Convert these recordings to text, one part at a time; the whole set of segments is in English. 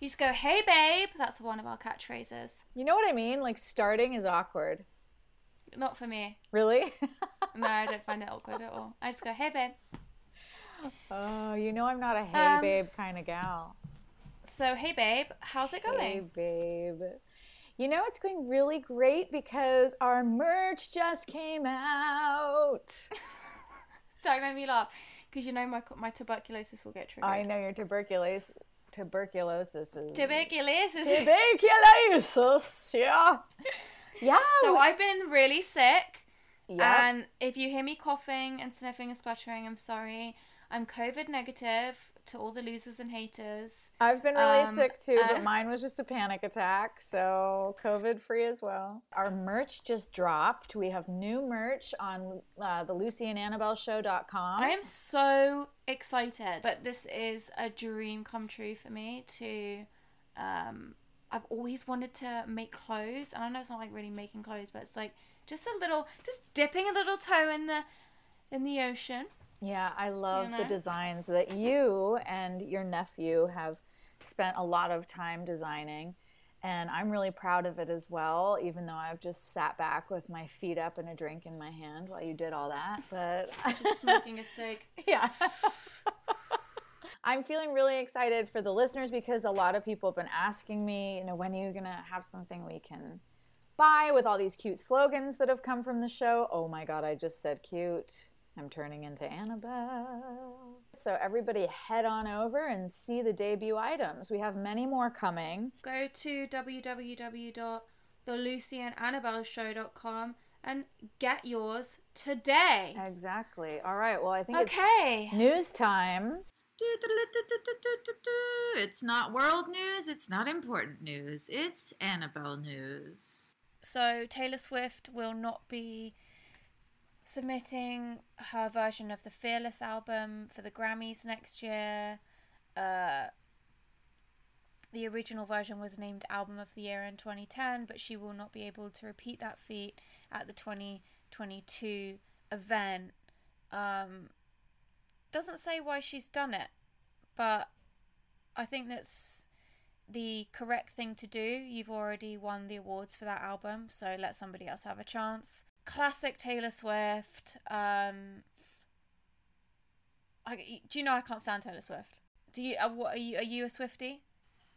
You just go, hey babe. That's one of our catchphrases. You know what I mean? Like starting is awkward. Not for me. Really? No, I don't find it awkward at all. I just go, hey babe. oh, you know I'm not a hey Um, babe kind of gal. So, hey babe, how's it going? Hey babe. You know it's going really great because our merch just came out. Don't make me laugh because you know my my tuberculosis will get triggered. I know your tuberculosis tuberculosis is Tuberculosis. tuberculosis. Yeah. Yeah. so I've been really sick. yeah. And if you hear me coughing and sniffing and spluttering, I'm sorry. I'm COVID negative to all the losers and haters. I've been really Um, sick too, uh, but mine was just a panic attack, so COVID free as well. Our merch just dropped. We have new merch on uh, the Lucy and Annabelle show.com. I am so excited. But this is a dream come true for me to um I've always wanted to make clothes. And I know it's not like really making clothes, but it's like just a little just dipping a little toe in the in the ocean. Yeah, I love the know? designs that you and your nephew have spent a lot of time designing. And I'm really proud of it as well, even though I've just sat back with my feet up and a drink in my hand while you did all that. But I'm just Smoking a cig. yeah. I'm feeling really excited for the listeners because a lot of people have been asking me, you know, when are you going to have something we can buy with all these cute slogans that have come from the show? Oh my God, I just said cute. I'm turning into Annabelle. So everybody head on over and see the debut items. We have many more coming. Go to www.thelucyandannabelleshow.com and get yours today. Exactly. All right. Well, I think Okay. it's news time. It's not world news. It's not important news. It's Annabelle news. So Taylor Swift will not be submitting her version of the Fearless album for the Grammys next year. Uh, the original version was named Album of the Year in 2010, but she will not be able to repeat that feat at the 2022 event. Um, doesn't say why she's done it, but I think that's the correct thing to do. You've already won the awards for that album, so let somebody else have a chance. Classic Taylor Swift. Um, I, do you know I can't stand Taylor Swift? Do you? Uh, what are you? Are you a Swifty?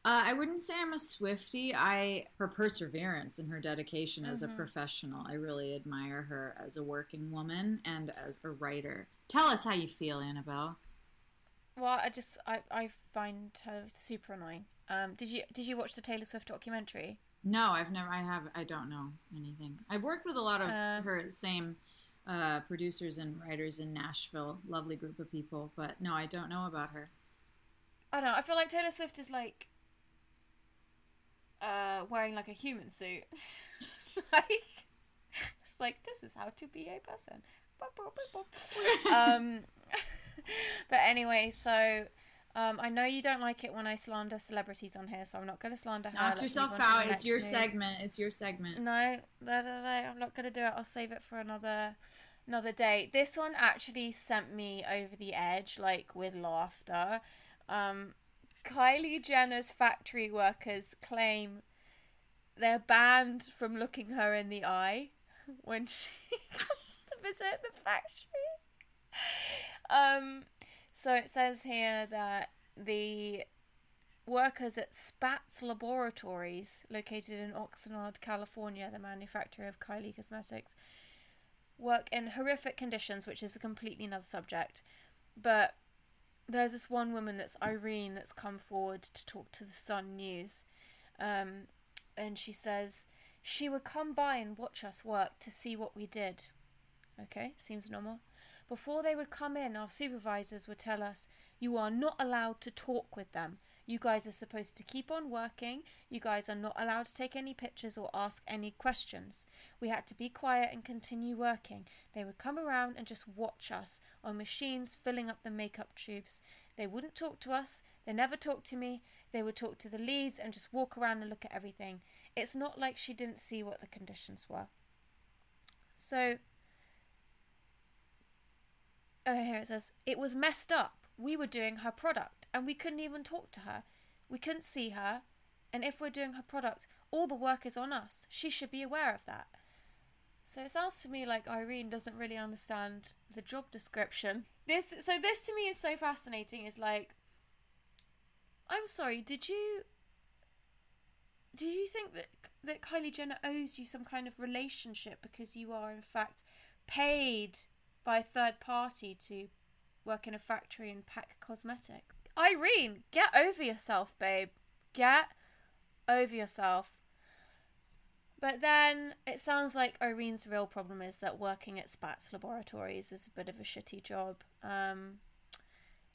Uh, I wouldn't say I'm a Swifty. I her perseverance and her dedication as a professional. I really admire her as a working woman and as a writer. Tell us how you feel, Annabelle. Well, I just I, I find her super annoying. Um, did you did you watch the Taylor Swift documentary? No, I've never. I have. I don't know anything. I've worked with a lot of Uh. her same uh, producers and writers in Nashville. Lovely group of people, but no, I don't know about her. I don't know. I feel like Taylor Swift is like uh, wearing like a human suit. like it's like this is how to be a person. Um, but anyway, so um, I know you don't like it when I slander celebrities on here, so I'm not going to slander her. Knock Let's yourself move on to the out. It's your news. segment. It's your segment. No, no, no, no, I'm not gonna do it. I'll save it for another another day. This one actually sent me over the edge, like with laughter. Um, Kylie Jenner's factory workers claim they're banned from looking her in the eye when she comes to visit the factory. Um, so it says here that the workers at Spatz Laboratories, located in Oxnard, California, the manufacturer of Kylie Cosmetics, work in horrific conditions, which is a completely another subject. But there's this one woman that's Irene that's come forward to talk to the Sun News. Um, and she says she would come by and watch us work to see what we did. Okay, seems normal. Before they would come in, our supervisors would tell us, You are not allowed to talk with them. You guys are supposed to keep on working. You guys are not allowed to take any pictures or ask any questions. We had to be quiet and continue working. They would come around and just watch us on machines filling up the makeup tubes. They wouldn't talk to us. They never talked to me. They would talk to the leads and just walk around and look at everything. It's not like she didn't see what the conditions were. So, oh, here it says, it was messed up. We were doing her product and we couldn't even talk to her. We couldn't see her. And if we're doing her product, all the work is on us. She should be aware of that. So it sounds to me like Irene doesn't really understand the job description. This so this to me is so fascinating. Is like I'm sorry, did you do you think that that Kylie Jenner owes you some kind of relationship because you are in fact paid by a third party to work in a factory and pack cosmetics? Irene, get over yourself, babe. Get over yourself. But then it sounds like Irene's real problem is that working at Spatz Laboratories is a bit of a shitty job. Um,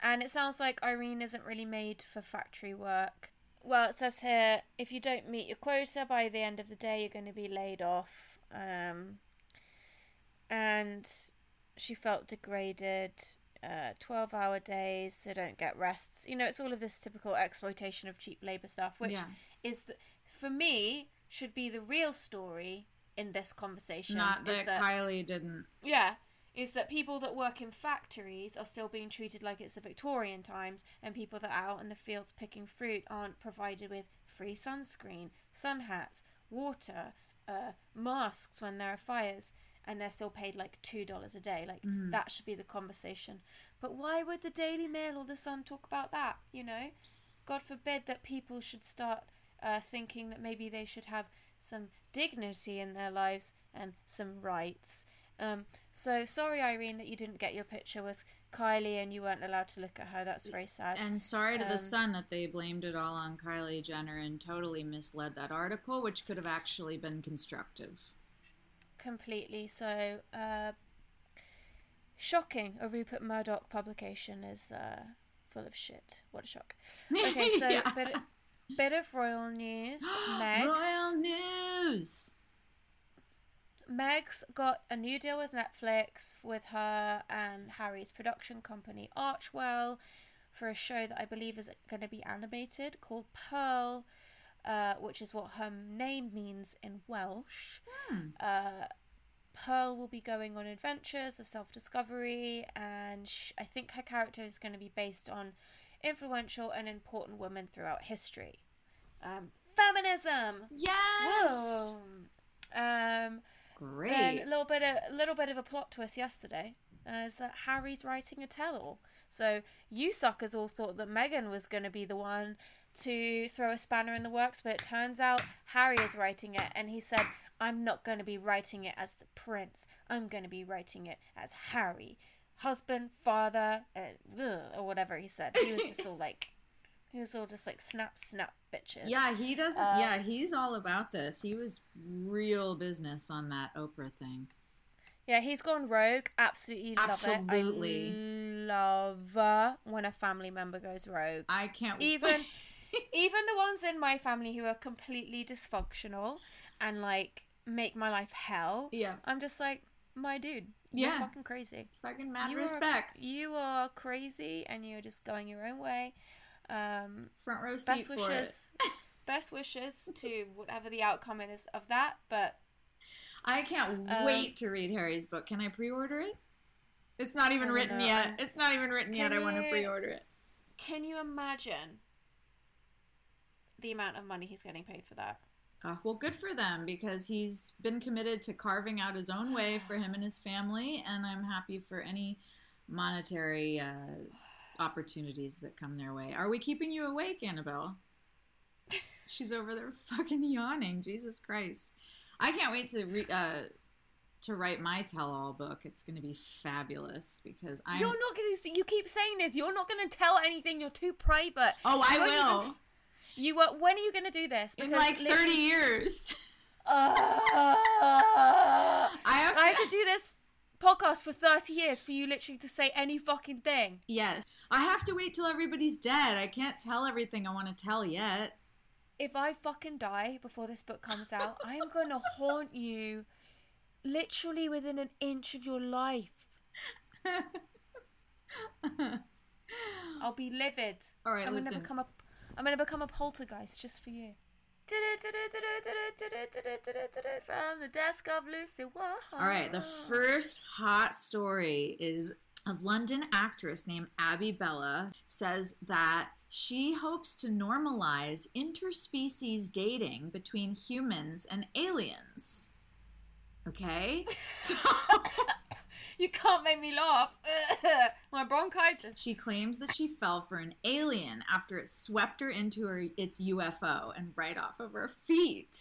and it sounds like Irene isn't really made for factory work. Well, it says here if you don't meet your quota by the end of the day, you're going to be laid off. Um, and she felt degraded. Uh, 12 hour days, they don't get rests. You know, it's all of this typical exploitation of cheap labor stuff, which Yeah. is, the, for me, should be the real story in this conversation. Not is that, Kylie didn't. yeah, is that people that work in factories are still being treated like it's the Victorian times, and people that are out in the fields picking fruit aren't provided with free sunscreen, sun hats, water, uh, masks when there are fires, and they're still paid like two dollars a day. Like that should be the conversation. But why would the Daily Mail or the Sun talk about that? You know, God forbid that people should start uh, thinking that maybe they should have some dignity in their lives and some rights. Um, so sorry, Irene, that you didn't get your picture with Kylie and you weren't allowed to look at her. That's very sad. And sorry to Um, the Sun that they blamed it all on Kylie Jenner and totally misled that article, which could have actually been constructive. Completely. So, uh, shocking. A Rupert Murdoch publication is uh, full of shit. What a shock. Okay, so Yeah. bit, bit of royal news. Meg's, Royal news. Meg's got a new deal with Netflix with her and Harry's production company Archewell for a show that I believe is going to be animated called Pearl, which is what her name means in Welsh. Uh, Pearl will be going on adventures of self discovery, and sh- I think her character is going to be based on influential and important women throughout history. Um, feminism! Yes. Whoa! Um, Great. and a little bit of a little bit of a plot twist yesterday uh, is that Harry's writing a tell-all. So you suckers all thought that Meghan was going to be the one to throw a spanner in the works, but it turns out Harry is writing it, and he said, "I'm not going to be writing it as the prince. I'm going to be writing it as Harry, husband, father, uh, ugh," or whatever he said." He was just all like, he was all just like snap, snap, bitches. Yeah, he doesn't. Um, yeah, he's all about this. He was real business on that Oprah thing. Yeah, he's gone rogue. Absolutely love Absolutely. it. I love uh, when a family member goes rogue. I can't Even even the ones in my family who are completely dysfunctional and like make my life hell. yeah, I'm just like, my dude, you're Yeah. fucking crazy. fucking mad You are- respect. you are crazy and you're just going your own way. Um, Front row seat best for it. wishes. best wishes to whatever the outcome is of that, but I can't Um, wait to read Harry's book. Can I pre-order it? It's not even written know. yet. It's not even written yet. Can I want to pre-order it. can you imagine the amount of money he's getting paid for that? Uh, well, good for them because he's been committed to carving out his own way for him and his family, and I'm happy for any monetary uh, opportunities that come their way. Are we keeping you awake, Annabelle? She's over there fucking yawning. Jesus Christ! I can't wait to re- uh, to write my tell-all book. It's going to be fabulous because I'm. You're not going to. You keep saying this. You're not going to tell anything. You're too private. Oh, I even will. s- You were. When are you going to do this? in like 30 years. Uh, I have to, I have to do this. podcast for 30 years for you literally to say any fucking thing. Yes. I have to wait till everybody's dead. I can't tell everything I want to tell yet. If I fucking die before this book comes out, I am going to haunt you literally within an inch of your life. I'll be livid. All right, I'm listen. gonna become a I'm gonna become a poltergeist just for you. From the desk of Lucy Wall. All right, the first hot story is a London actress named Abby Bella says that she hopes to normalize interspecies dating between humans and aliens. Okay? So You can't make me laugh. My bronchitis. she claims that she fell for an alien after it swept her into her its UFO and right off of her feet.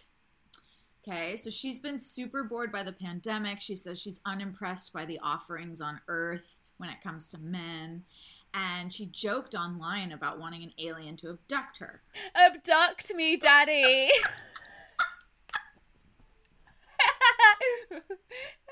Okay, so she's been super bored by the pandemic. She says she's unimpressed by the offerings on Earth when it comes to men. And she joked online about wanting an alien to abduct her. Abduct me, daddy.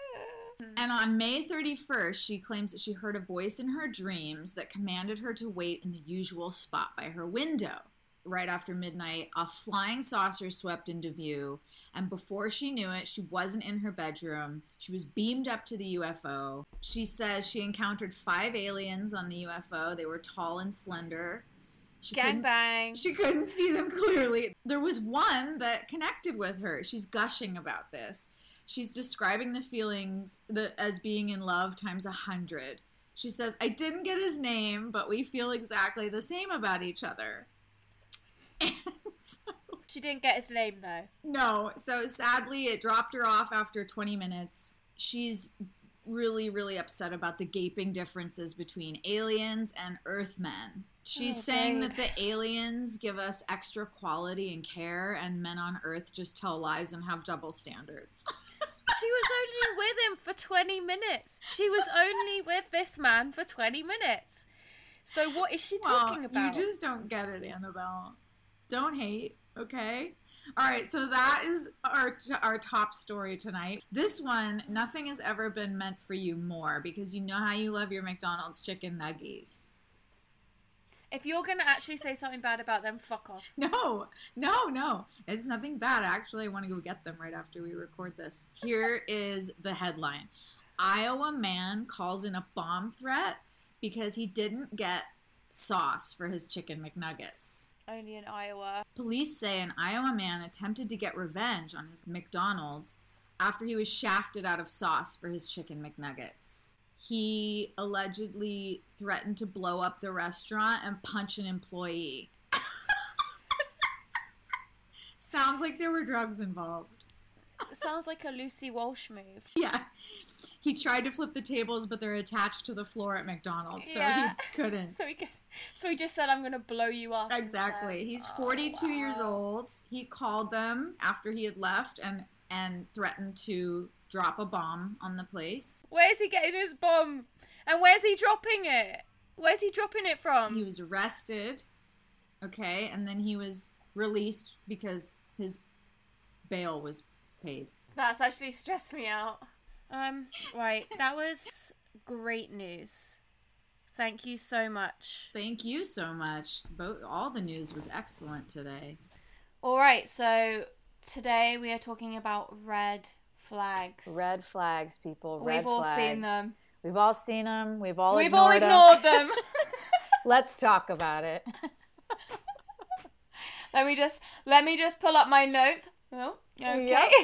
Mm-hmm. And on May 31st, she claims that she heard a voice in her dreams that commanded her to wait in the usual spot by her window. Right after midnight, a flying saucer swept into view, and before she knew it, she wasn't in her bedroom. She was beamed up to the UFO. She says she encountered five aliens on the UFO. They were tall and slender. She Gang bang. she couldn't see them clearly. There was one that connected with her. She's gushing about this. She's describing the feelings the, as being in love times a hundred. She says, I didn't get his name, but we feel exactly the same about each other. So, She didn't get his name though. no, so sadly, it dropped her off after 20 minutes. She's really, really upset about the gaping differences between aliens and Earthmen. She's Oh, saying babe. that the aliens give us extra quality and care, and men on Earth just tell lies and have double standards. She was only with him for 20 minutes. She was only with this man for 20 minutes. So what is she talking about? You just don't get it, Annabelle. Don't hate, okay? All right, so that is our our top story tonight. This one, nothing has ever been meant for you more because you know how you love your McDonald's chicken nuggies. If you're to actually say something bad about them, fuck off. No, no, no. It's nothing bad. Actually, I want to go get them right after we record this. Here is the headline Iowa man calls in a bomb threat because he didn't get sauce for his chicken McNuggets. Only in Iowa. Police say an Iowa man attempted to get revenge on his McDonald's after he was shafted out of sauce for his chicken McNuggets. He allegedly threatened to blow up the restaurant and punch an employee. Sounds like there were drugs involved. Sounds like a Lucy Walsh move. Yeah. He tried to flip the tables, but they're attached to the floor at McDonald's, so Yeah. he couldn't. So he, could, so he just said, I'm going to blow you up. Exactly. He's Oh, 42 years old. He called them after he had left and and threatened to drop a bomb on the place. Where's he getting this bomb? And where's he dropping it? Where's he dropping it from? He was arrested. Okay, and then he was released because his bail was paid. That's actually stressed me out. Um, right, that was great news. Thank you so much. Thank you so much. Both all the news was excellent today. All right, so today we are talking about red flags. Red flags, people. Red We've all seen them. We've all seen them. We've all We've all ignored ignored them. them. Let's talk about it. let me just let me just pull up my notes. Oh, okay. Yep.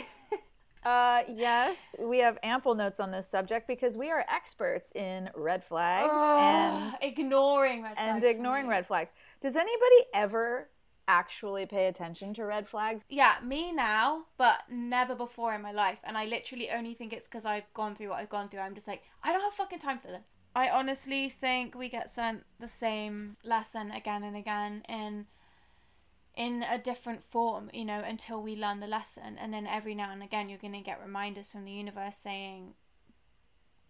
Uh, yes, we have ample notes on this subject because we are experts in red flags and ignoring red and flags ignoring red flags. Does anybody ever actually pay attention to red flags? Yeah, me now, but never before in my life. And I literally only think it's because I've gone through what I've gone through. I'm just like, I don't have fucking time for this. I honestly think we get sent the same lesson again and again in in a different form, you know, until we learn the lesson. And then every now and again, you're going to get reminders from the universe saying,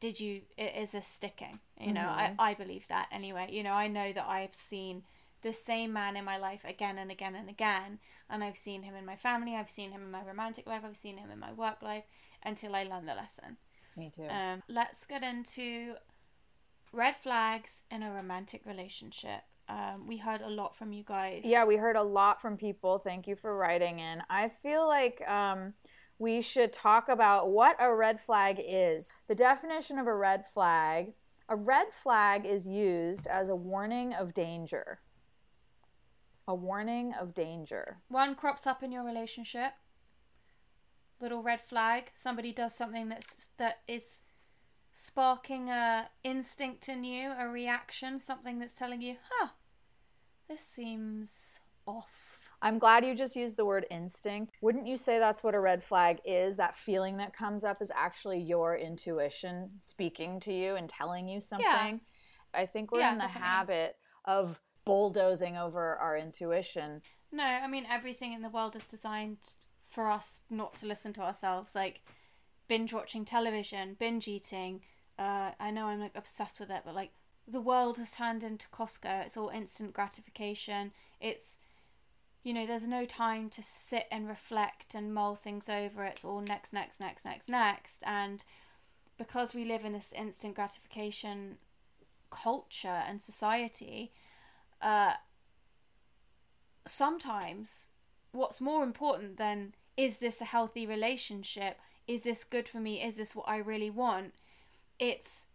did you, is this sticking? You know, I, mm-hmm. I believe that anyway. You know, I know that I've seen the same man in my life again and again and again. And I've seen him in my family, I've seen him in my romantic life, I've seen him in my work life until I learned the lesson. Me too. Um, let's get into red flags in a romantic relationship. Um, we heard a lot from you guys. Yeah, we heard a lot from people. Thank you for writing in. I feel like um, we should talk about what a red flag is. The definition of a red flag a red flag is used as a warning of danger. A warning of danger. One crops up in your relationship. Little red flag. Somebody does something that's that is sparking a instinct in you, a reaction, something that's telling you, "Huh, this seems off." I'm glad you just used the word instinct. Wouldn't you say that's what a red flag is? That feeling that comes up is actually your intuition speaking to you and telling you something. Yeah. I think we're yeah, in the definitely. habit of bulldozing over our intuition. No, I mean everything in the world is designed for us not to listen to ourselves. Like binge watching television, binge eating. Uh, I know I'm like obsessed with it, but like the world has turned into Costco. It's all instant gratification. It's you know, there's no time to sit and reflect and mull things over. It's all next, next, next, next, next. And because we live in this instant gratification culture and society, uh, sometimes what's more important than is this a healthy relationship? Is this good for me? Is this what I really want? It's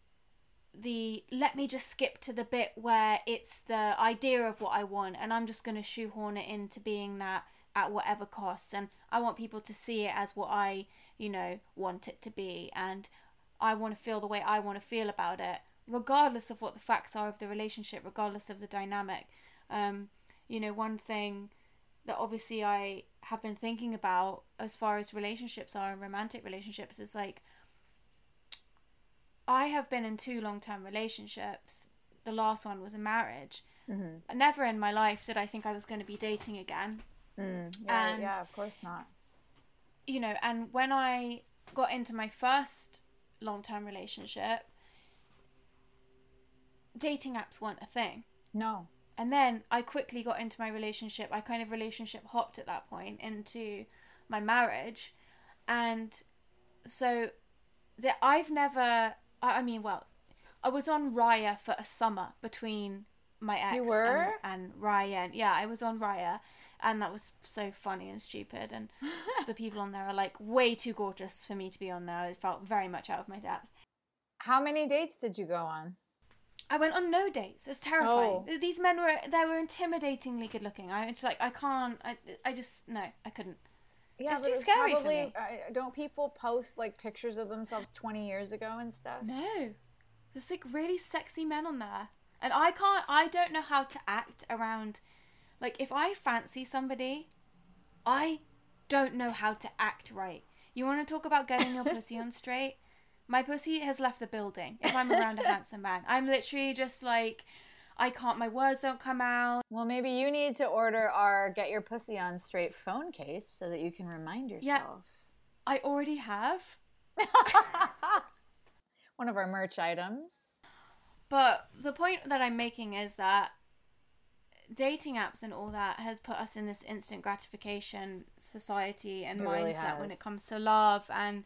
the let me just skip to the bit where it's the idea of what I want and I'm just going to shoehorn it into being that at whatever cost and I want people to see it as what I, you know, want it to be and I want to feel the way I want to feel about it regardless of what the facts are of the relationship regardless of the dynamic um you know one thing that obviously I have been thinking about as far as relationships are and romantic relationships is like I have been in two long term relationships. The last one was a marriage. Mm-hmm. Never in my life did I think I was going to be dating again. Mm, yeah, and, yeah, of course not. You know, and when I got into my first long term relationship, dating apps weren't a thing. No. And then I quickly got into my relationship. I kind of relationship hopped at that point into my marriage. And so that I've never I, I mean, well, I was on Raya for a summer between my ex you were? and, and Ryan. Yeah, I was on Raya, and that was so funny and stupid. And the people on there are like way too gorgeous for me to be on there. It felt very much out of my depth. How many dates did you go on? I went on no dates. It's terrifying. Oh. These men were they were intimidatingly good looking. I was like I can't. I I just no. I couldn't. Yeah, it's too scary probably, for me. Uh, don't people post like pictures of themselves 20 years ago and stuff? No. There's like really sexy men on there. And I can't, I don't know how to act around, like, if I fancy somebody, I don't know how to act right. You want to talk about getting your pussy on straight? My pussy has left the building if I'm around a handsome man. I'm literally just like, I can't, my words don't come out. Well, maybe you need to order our Get Your Pussy On Straight phone case so that you can remind yourself. Yeah, I already have. One of our merch items. But the point that I'm making is that dating apps and all that has put us in this instant gratification society and it mindset really when it comes to love and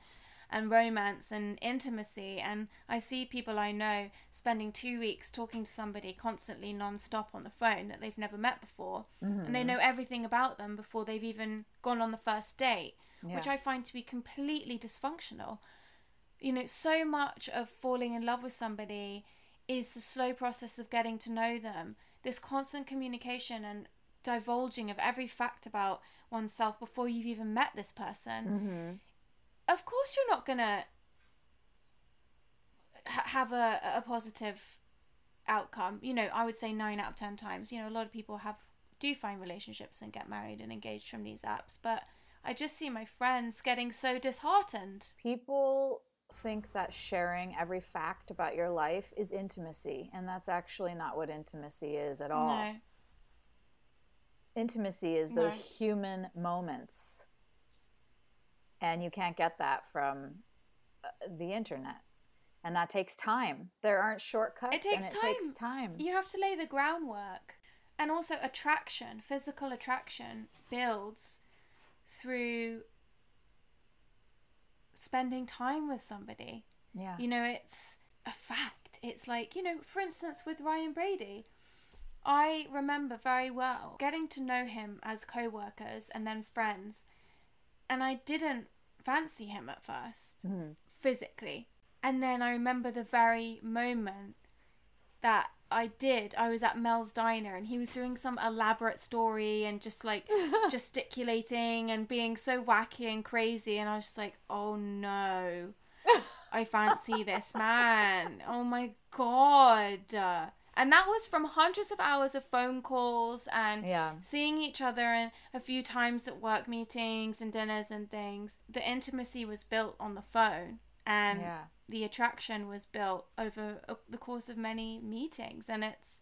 and romance and intimacy. And I see people I know spending two weeks talking to somebody constantly non-stop on the phone that they've never met before. Mm-hmm. And they mm-hmm. know everything about them before they've even gone on the first date, yeah. which I find to be completely dysfunctional. You know, so much of falling in love with somebody is the slow process of getting to know them. This constant communication and divulging of every fact about oneself before you've even met this person mm-hmm of course you're not gonna ha- have a, a positive outcome. You know, I would say nine out of ten times. You know, a lot of people have do find relationships and get married and engaged from these apps, but I just see my friends getting so disheartened. People think that sharing every fact about your life is intimacy, and that's actually not what intimacy is at all. No. Intimacy is those no. human moments and you can't get that from uh, the internet and that takes time there aren't shortcuts it takes, it time. takes time you have to lay the groundwork and also attraction physical attraction builds through spending time with somebody Yeah. You know, it's a fact. It's like, you know, for instance, with Ryan Brady, I remember very well getting to know him as co workers and then friends, and I didn't fancy him at 1st mm-hmm. physically. And then I remember the very moment that I did. I was at Mel's diner and he was doing some elaborate story and just like gesticulating and being so wacky and crazy. And I was just like, oh no, I fancy this man. Oh my god. And that was from hundreds of hours of phone calls and Yeah. seeing each other and a few times at work meetings and dinners and things. The intimacy was built on the phone and Yeah. the attraction was built over uh, the course of many meetings and it's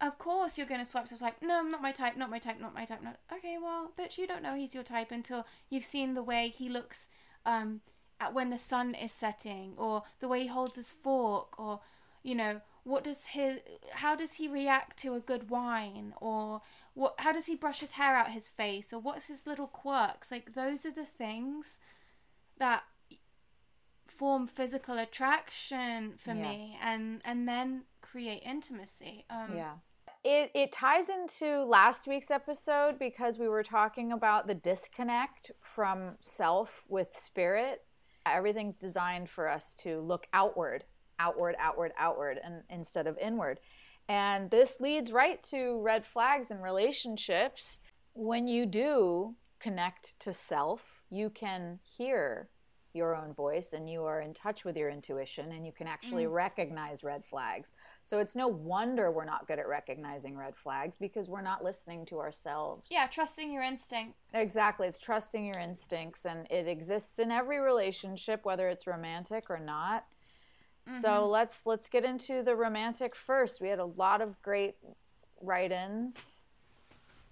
of course you're going to swipe so swipe no i'm not my type not my type not my type not okay well bitch you don't know he's your type until you've seen the way he looks um at when the sun is setting or the way he holds his fork or you know what does his how does he react to a good wine or what how does he brush his hair out his face or what's his little quirks like those are the things that form physical attraction for Yeah. me and and then create intimacy um Yeah. It, it ties into last week's episode because we were talking about the disconnect from self with spirit. Everything's designed for us to look outward, outward, outward, outward, and instead of inward. And this leads right to red flags in relationships. When you do connect to self, you can hear your own voice and you are in touch with your intuition and you can actually mm. recognize red flags. So it's no wonder we're not good at recognizing red flags because we're not listening to ourselves. yeah trusting your instinct Exactly. It's trusting your instincts and it exists in every relationship whether it's romantic or not. So let's let's get into the romantic first. We had a lot of great write-ins.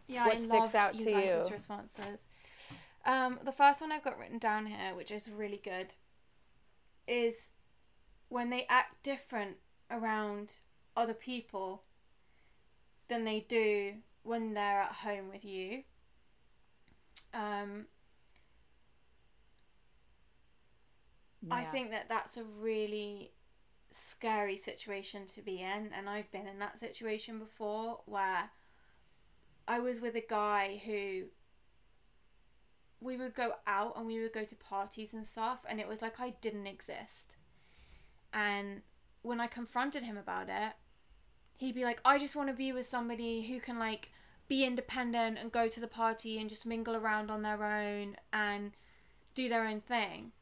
Yeah, What I sticks love out you to guys' you? responses. Um, the first one I've got written down here, which is really good, is when they act different around other people than they do when they're at home with you. Um, I think that that's a really scary situation to be in, and I've been in that situation before where I was with a guy who we would go out and we would go to parties and stuff, and it was like I didn't exist. And when I confronted him about it, he'd be like, I just want to be with somebody who can, like, be independent and go to the party and just mingle around on their own and do their own thing.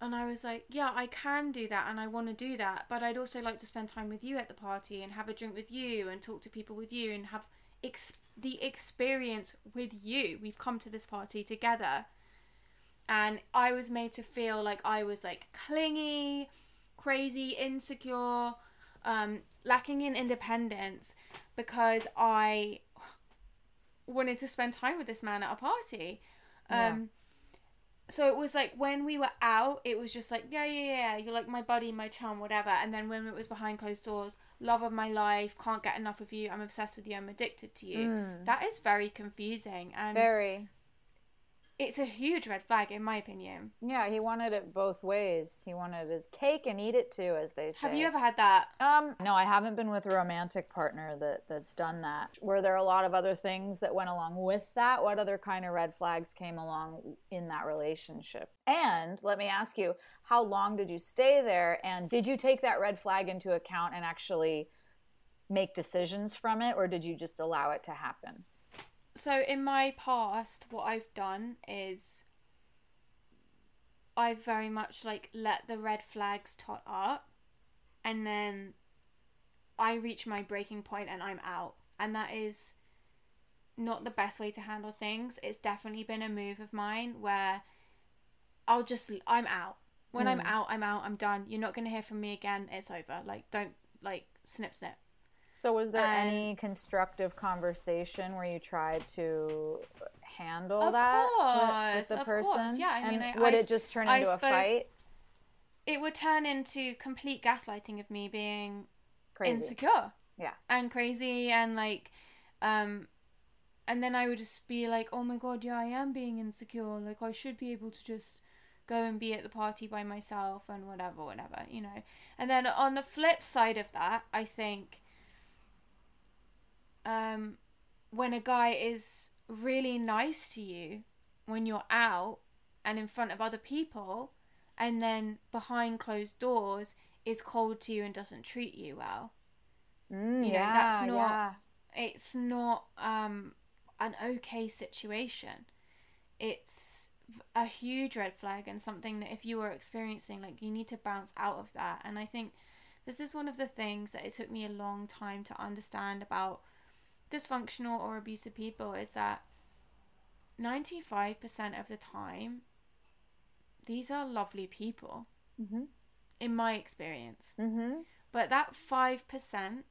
And I was like, yeah, I can do that and I want to do that, but I'd also like to spend time with you at the party and have a drink with you and talk to people with you and have ex- the experience with you. We've come to this party together. And I was made to feel like I was like clingy, crazy, insecure, um, lacking in independence because I wanted to spend time with this man at a party. Yeah. So it was like when we were out, it was just like, yeah, yeah, yeah, you're like my buddy, my chum, whatever. And then when it was behind closed doors, love of my life, can't get enough of you, I'm obsessed with you, I'm addicted to you. Mm. That is very confusing. And Very. It's a huge red flag, in my opinion. Yeah, he wanted it both ways. He wanted his cake and eat it too, as they say. Have you ever had that? Um, no, I haven't been with a romantic partner that that's done that. Were there a lot of other things that went along with that? What other kind of red flags came along in that relationship? And let me ask you, how long did you stay there and did you take that red flag into account and actually make decisions from it or did you just allow it to happen? So in my past what i've done is i've very much like let the red flags tot up and then i reach my breaking point and i'm out. And that is not the best way to handle things. It's definitely been a move of mine where i'll just i'm out. When i'm hmm. out i'm out i'm done. You're not going to hear from me again. It's over. Like don't like snip snip So was there And- any constructive conversation where you tried to handle that with- course, with, the of person? course. Yeah, I mean, and I- would I it just turn I into a fight? it would turn into complete gaslighting of me being Crazy. insecure Yeah. and crazy and like um and then I would just be like, "Oh my god, yeah, I am being insecure. Like I should be able to just go and be at the party by myself and whatever, whatever, you know. And then on the flip side of that, I think um, when a guy is really nice to you when you're out and in front of other people, and then behind closed doors is cold to you and doesn't treat you well. Mm, You know, yeah, that's not- yeah. It's not um, an okay situation. It's a huge red flag and something that if you are experiencing, like you need to bounce out of that. And I think this is one of the things that it took me a long time to understand about dysfunctional or abusive people is that 95% of the time, these are lovely people, Mhm. in my experience. Mm-hmm. But that 5%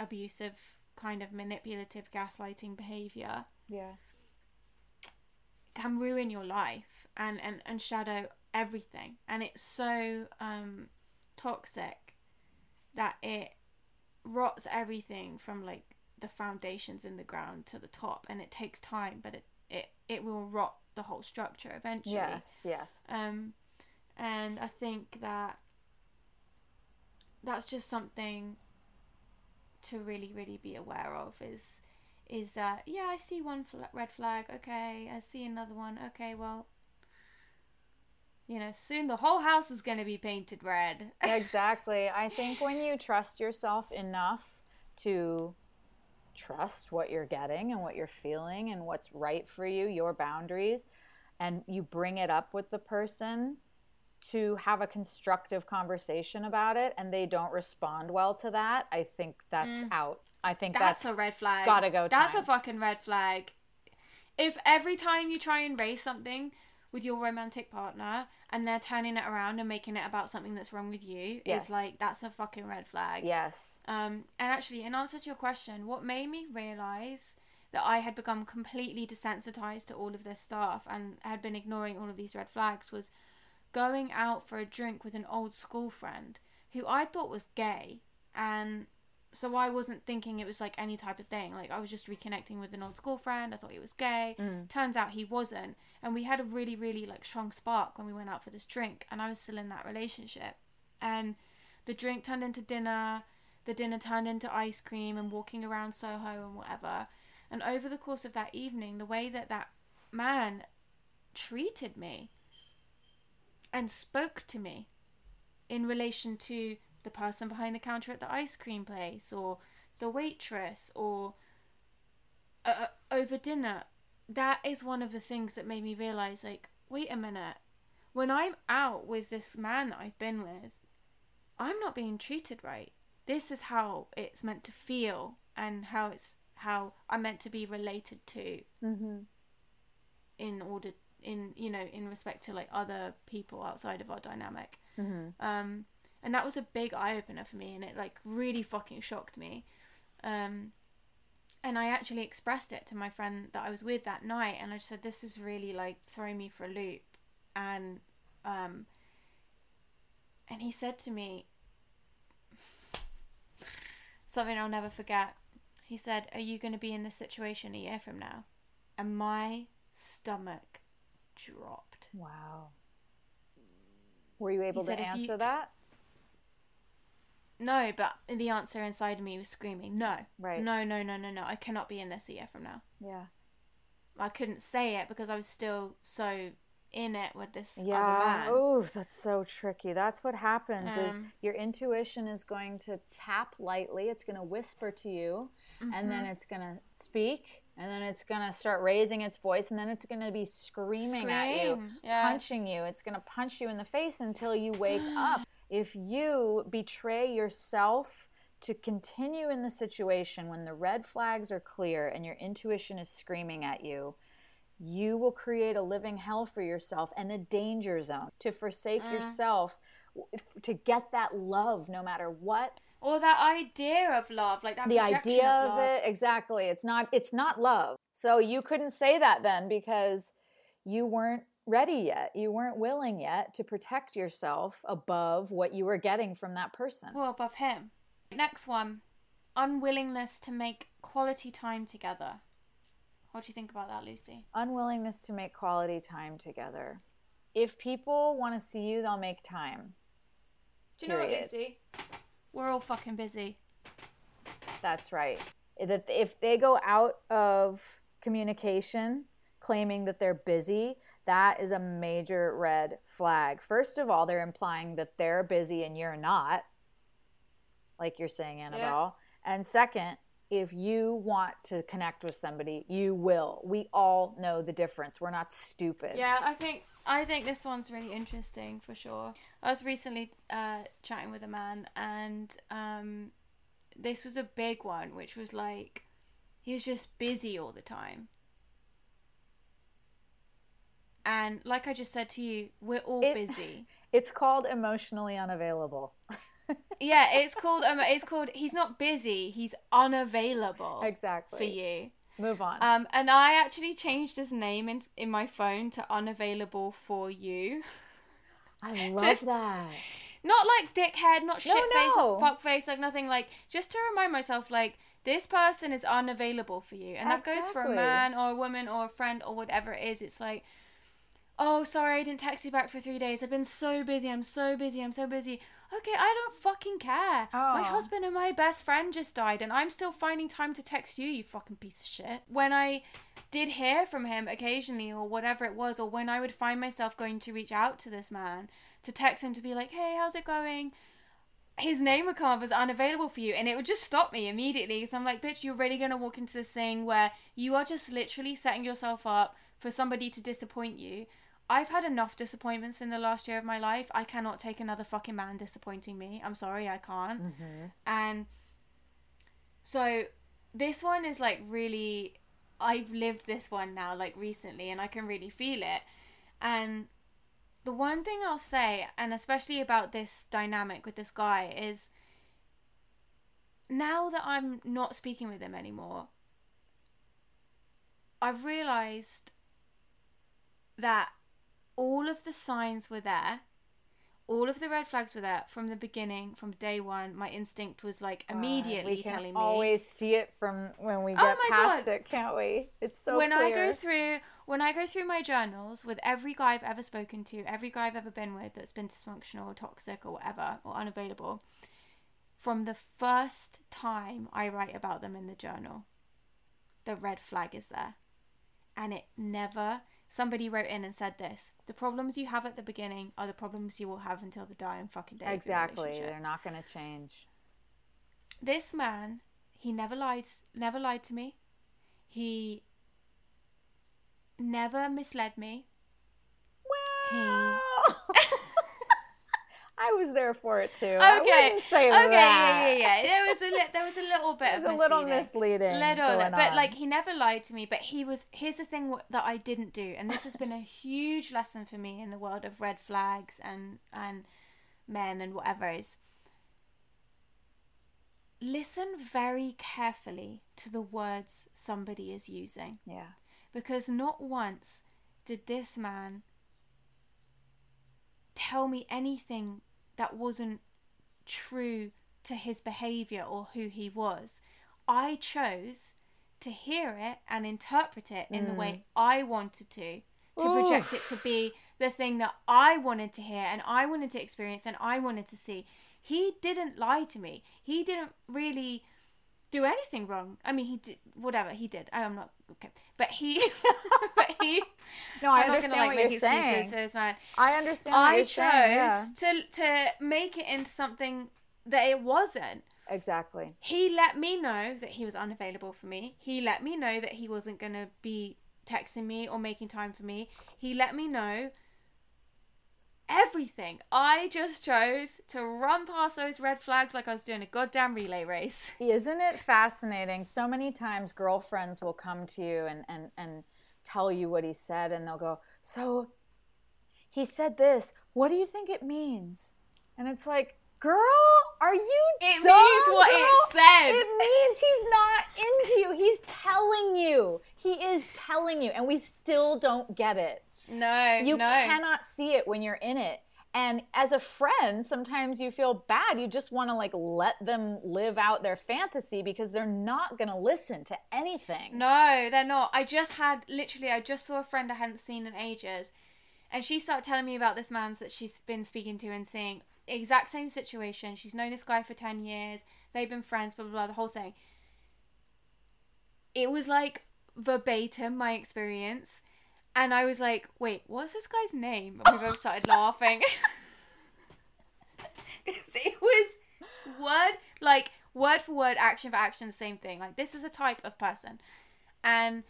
abusive, kind of manipulative, gaslighting behavior Yeah. can ruin your life and, and, and shadow everything. And it's so um, toxic that it rots everything from like the foundations in the ground to the top. And it takes time, but it, it, it will rot the whole structure eventually. Yes. Yes. Um, and I think that that's just something to really, really be aware of. Is is that yeah? I see one fl- red flag. Okay, I see another one. Okay, well, you know, soon the whole house is going to be painted red. exactly. I think when you trust yourself enough to trust what you're getting and what you're feeling and what's right for you, your boundaries, and you bring it up with the person to have a constructive conversation about it and they don't respond well to that, I think that's mm. out. I think That's, that's, a red flag. gotta go That's time. a fucking red flag. If every time you try and raise something with your romantic partner and they're turning it around and making it about something that's wrong with you, Yes. is like that's a fucking red flag. yes. Um, and actually, in answer to your question, what made me realize that I had become completely desensitized to all of this stuff and had been ignoring all of these red flags was going out for a drink with an old school friend who I thought was gay. And so I wasn't thinking it was like any type of thing. Like I was just reconnecting with an old school friend. I thought he was gay. Mm. Turns out he wasn't. And we had a really, really like strong spark when we went out for this drink. And I was still in that relationship. And the drink turned into dinner. The dinner turned into ice cream and walking around Soho and whatever. And over the course of that evening, the way that that man treated me and spoke to me in relation to the person behind the counter at the ice cream place or the waitress or uh, over dinner. That is one of the things that made me realize like wait a minute. When i'm out with this man that i've been with i'm not being treated right. This is how it's meant to feel and how it's how i'm meant to be related to. Mm-hmm. in order in you know in respect to like other people outside of our dynamic. Mm-hmm. um and that was a big eye-opener for me and it like really fucking shocked me. Um and i actually expressed it to my friend that i was with that night and i just said this is really like throwing me for a loop. And um and he said to me something i'll never forget. He said are you going to be in this situation a year from now? And my stomach dropped. Wow. Were you able to said if you- answer that? No, but the answer inside of me was screaming, no. Right. No, no, no, no, no. I cannot be in this a year from now. Yeah. I couldn't say it because I was still so in it with this other Yeah. Oh, that's so tricky. That's what happens is Um, your intuition is going to tap lightly. It's going to whisper to you and Mm-hmm. then it's going to speak and then it's going to start raising its voice and then it's going to be screaming at you, yeah. punching you. It's going to punch you in the face until you wake up. If you betray yourself to continue in the situation when the red flags are clear and your intuition is screaming at you, you will create a living hell for yourself and a danger zone to forsake Mm. yourself to get that love no matter what. Or that idea of love, like that the idea of, of it exactly. It's not it's not love. So you couldn't say that then because you weren't ready yet you weren't willing yet to protect yourself above what you were getting from that person Well, above him. Next one unwillingness to make quality time together. What do you think about that, Lucy? Unwillingness to make quality time together. If people want to see you, they'll make time. Do you know what, Lucy? We're all fucking busy. That's right. That if they go out of communication claiming that they're busy, that is a major red flag. First of all, they're implying that they're busy and you're not, like you're saying, Annabelle. And second, if you want to connect with somebody, you will. We all know the difference. We're not stupid. Yeah, I think I think this one's really interesting for sure. I was recently uh, chatting with a man, and um, this was a big one, which was like he was just busy all the time. And like I just said to you, we're all It- busy. It's called emotionally unavailable. Yeah, it's called um, it's called he's not busy, he's unavailable Exactly. for you. Move on. Um, and I actually changed his name in in my phone to unavailable for you. I love just- that. Not like dickhead, not No, shit face, no. fuck face, like nothing. Like just to remind myself, like this person is unavailable for you, and that goes for a man or a woman or a friend or whatever it is. It's like, oh, sorry, I didn't text you back for three days. I've been so busy. I'm so busy. I'm so busy. Okay, I don't fucking care. My Oh. husband and my best friend just died, and I'm still finding time to text you. You fucking piece of shit. When I did hear from him occasionally or whatever it was, or when I would find myself going to reach out to this man to text him to be like, hey, how's it going? His name would come up as unavailable for you, and it would just stop me immediately because I'm like, bitch, you're really gonna walk into this thing where you are just literally setting yourself up for somebody to disappoint you. I've had enough disappointments in the last year of my life. I cannot take another fucking man disappointing me. I'm sorry, I can't. Mm-hmm. And so this one is like really I've lived this one now like recently and I can really feel it. And the one thing I'll say and especially about this dynamic with this guy is now that I'm not speaking with him anymore I've realized that all of the signs were there all of the red flags were there from the beginning from day one my instinct was like immediately can telling me We always see it from when we Oh get my past God. it, can't we? It's so when I go through when I go through my journals with every guy I've ever spoken to, every guy I've ever been with that's been dysfunctional or toxic or whatever or unavailable, from the first time I write about them in the journal, the red flag is there. And it never somebody wrote in and said this. The problems you have at the beginning are the problems you will have until the dying fucking day. exactly, they're not going to change. this man he never lied never lied to me he never misled me Well, I was there for it too. okay okay that. yeah yeah yeah there was a li- there was a little bit It was of a little misleading. little but on. like he never lied to me but he was here's the thing that i didn't do and this has been a huge lesson for me in the world of red flags and and men and whatever is listen very carefully to the words somebody is using yeah, because not once did this man tell me anything that wasn't true to his behavior or who he was. I chose to hear it and interpret it in the way mm. I wanted to, to project it to be the thing that I wanted to hear and I wanted to experience and I wanted to see. He didn't lie to me. He didn't really do anything wrong. I mean, he did whatever he did. I'm not okay, but he, but he. no, I I'm understand gonna, like, what you're saying. for this man. I understand. What I chose saying, yeah. to to make it into something that it wasn't. exactly. He let me know that he was unavailable for me. He let me know that he wasn't gonna be texting me or making time for me. He let me know everything. I just chose to run past those red flags like I was doing a goddamn relay race. Isn't it fascinating? So many times girlfriends will come to you and, and, and tell you what he said, and they'll go, So he said this. What do you think it means? And it's like, Girl, are you It dumb, means what it girl? said. It means he's not into you. He's telling you. He is telling you, and we still don't get it. No, You no. cannot see it when you're in it. And as a friend, sometimes you feel bad. You just want to like let them live out their fantasy because they're not going to listen to anything. No, they're not. I just had literally, I just saw a friend I hadn't seen in ages, and she started telling me about this man that she's been speaking to and seeing. Exact same situation. She's known this guy for 10 years. They've been friends, blah, blah, blah, the whole thing. It was like verbatim my experience. And I was like, wait, what's this guy's name? And we both started laughing. it was word, like, word for word, action for action, the same thing. Like, this is a type of person. And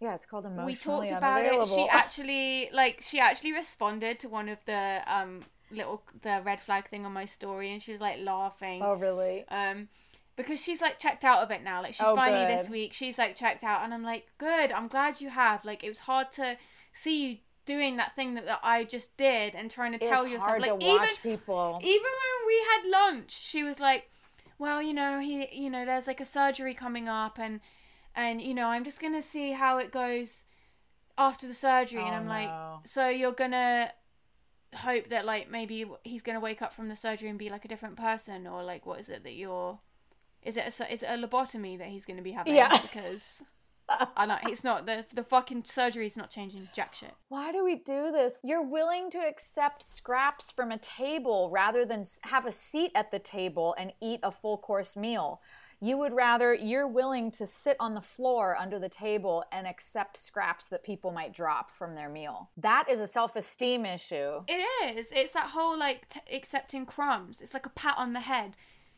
Yeah, it's called emotionally we talked about it. She actually like she actually responded to one of the um little the red flag thing on my story, and she was like laughing. oh, really? Um, because she's like checked out of it now. Like she's Oh, finally this week. She's like checked out, and I'm like, good. I'm glad you have. Like it was hard to see you doing that thing that, that I just did and trying to tell it's yourself. hard like to even watch people. even when we had lunch, she was like, "Well, you know, he, you know, there's like a surgery coming up, and and you know, I'm just gonna see how it goes after the surgery." and Oh, I'm like, "So you're gonna hope that like maybe he's gonna wake up from the surgery and be like a different person, or like what is it that you're? Is it a, is it a lobotomy that he's gonna be having? Yeah. because." I know it's not the the fucking surgery's not changing jack shit. Why do we do this? You're willing to accept scraps from a table rather than have a seat at the table and eat a full course meal. You would rather, you're willing to sit on the floor under the table and accept scraps that people might drop from their meal. That is a self esteem issue. It is. It's that whole like t- accepting crumbs. It's like a pat on the head.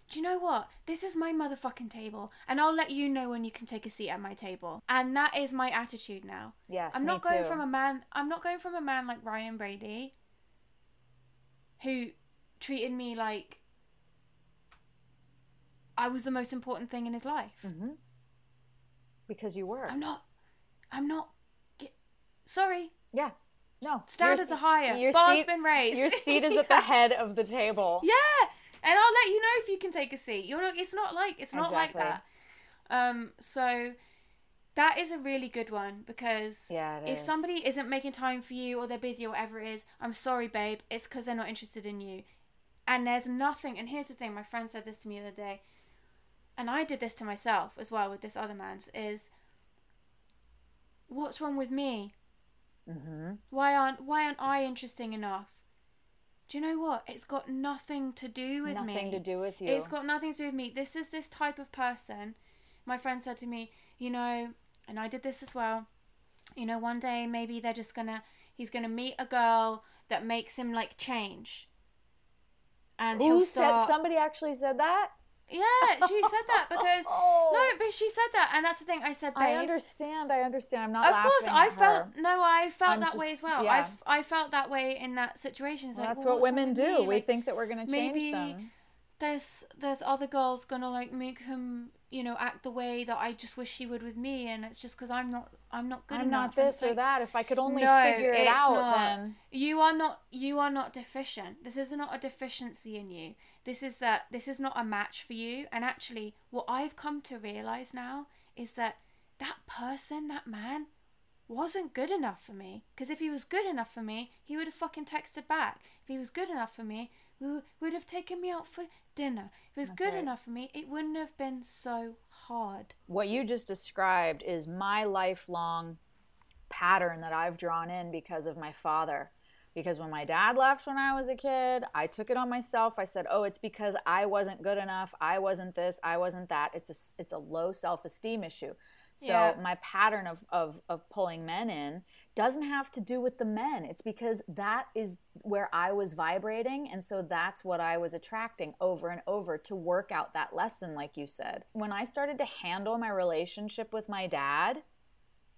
Do you know what? This is my motherfucking table, and I'll let you know when you can take a seat at my table. And that is my attitude now. Yes, I'm not going too. from a man. I'm not going from a man like Ryan Brady, who treated me like I was the most important thing in his life. Mm-hmm. Because you were. I'm not. I'm not. Get, sorry. Yeah. No. Standards Your- are higher. your Bar's seat- been raised. Your seat is at the head of the table. Yeah, and I'll let you know if you can take a seat. You're not. It's not like it's not Exactly. like that. Um. So that is a really good one because Yeah, if is. somebody isn't making time for you or they're busy or whatever it is, I'm sorry, babe. It's because they're not interested in you. And there's nothing. And here's the thing. My friend said this to me the other day, and I did this to myself as well with this other man's. Is what's wrong with me? Mm-hmm. Why aren't Why aren't I interesting enough? Do you know what? It's got nothing to do with me. Nothing to do with you. It's got nothing to do with me. This is this type of person. My friend said to me, you know, and I did this as well. You know, one day maybe they're just gonna he's gonna meet a girl that makes him like change. And Who said somebody actually said that? Yeah, she said that because Oh. no, but she said that, and that's the thing. I said, babe, I understand. I understand. I'm not of course, I her. felt no, I felt I'm that way as well. yeah. I, f- I felt that way in that situation. Well, like, that's well, what women do. me? we think that we're going to change maybe them. there's there's other girls gonna like make him you know act the way that I just wish she would with me, and it's just because I'm not I'm not good I'm enough. not this it's or that. If I could only no, figure it out, not. then You are not you are not deficient. This is not a deficiency in you. This is that this is not a match for you. And actually what I've come to realize now is that that person, that man wasn't good enough for me. Because if he was good enough for me, he would have fucking texted back. If he was good enough for me, we would have taken me out for dinner. If it was good right. enough for me, it wouldn't have been so hard. what you just described is my lifelong pattern that I've drawn in because of my father. Because when my dad left when I was a kid, I took it on myself. I said, "Oh, it's because I wasn't good enough. I wasn't this. I wasn't that. It's a it's a low self-esteem issue." So Yeah. my pattern of, of of pulling men in doesn't have to do with the men. It's because that is where I was vibrating, and so that's what I was attracting over and over to work out that lesson, like you said. When I started to handle my relationship with my dad,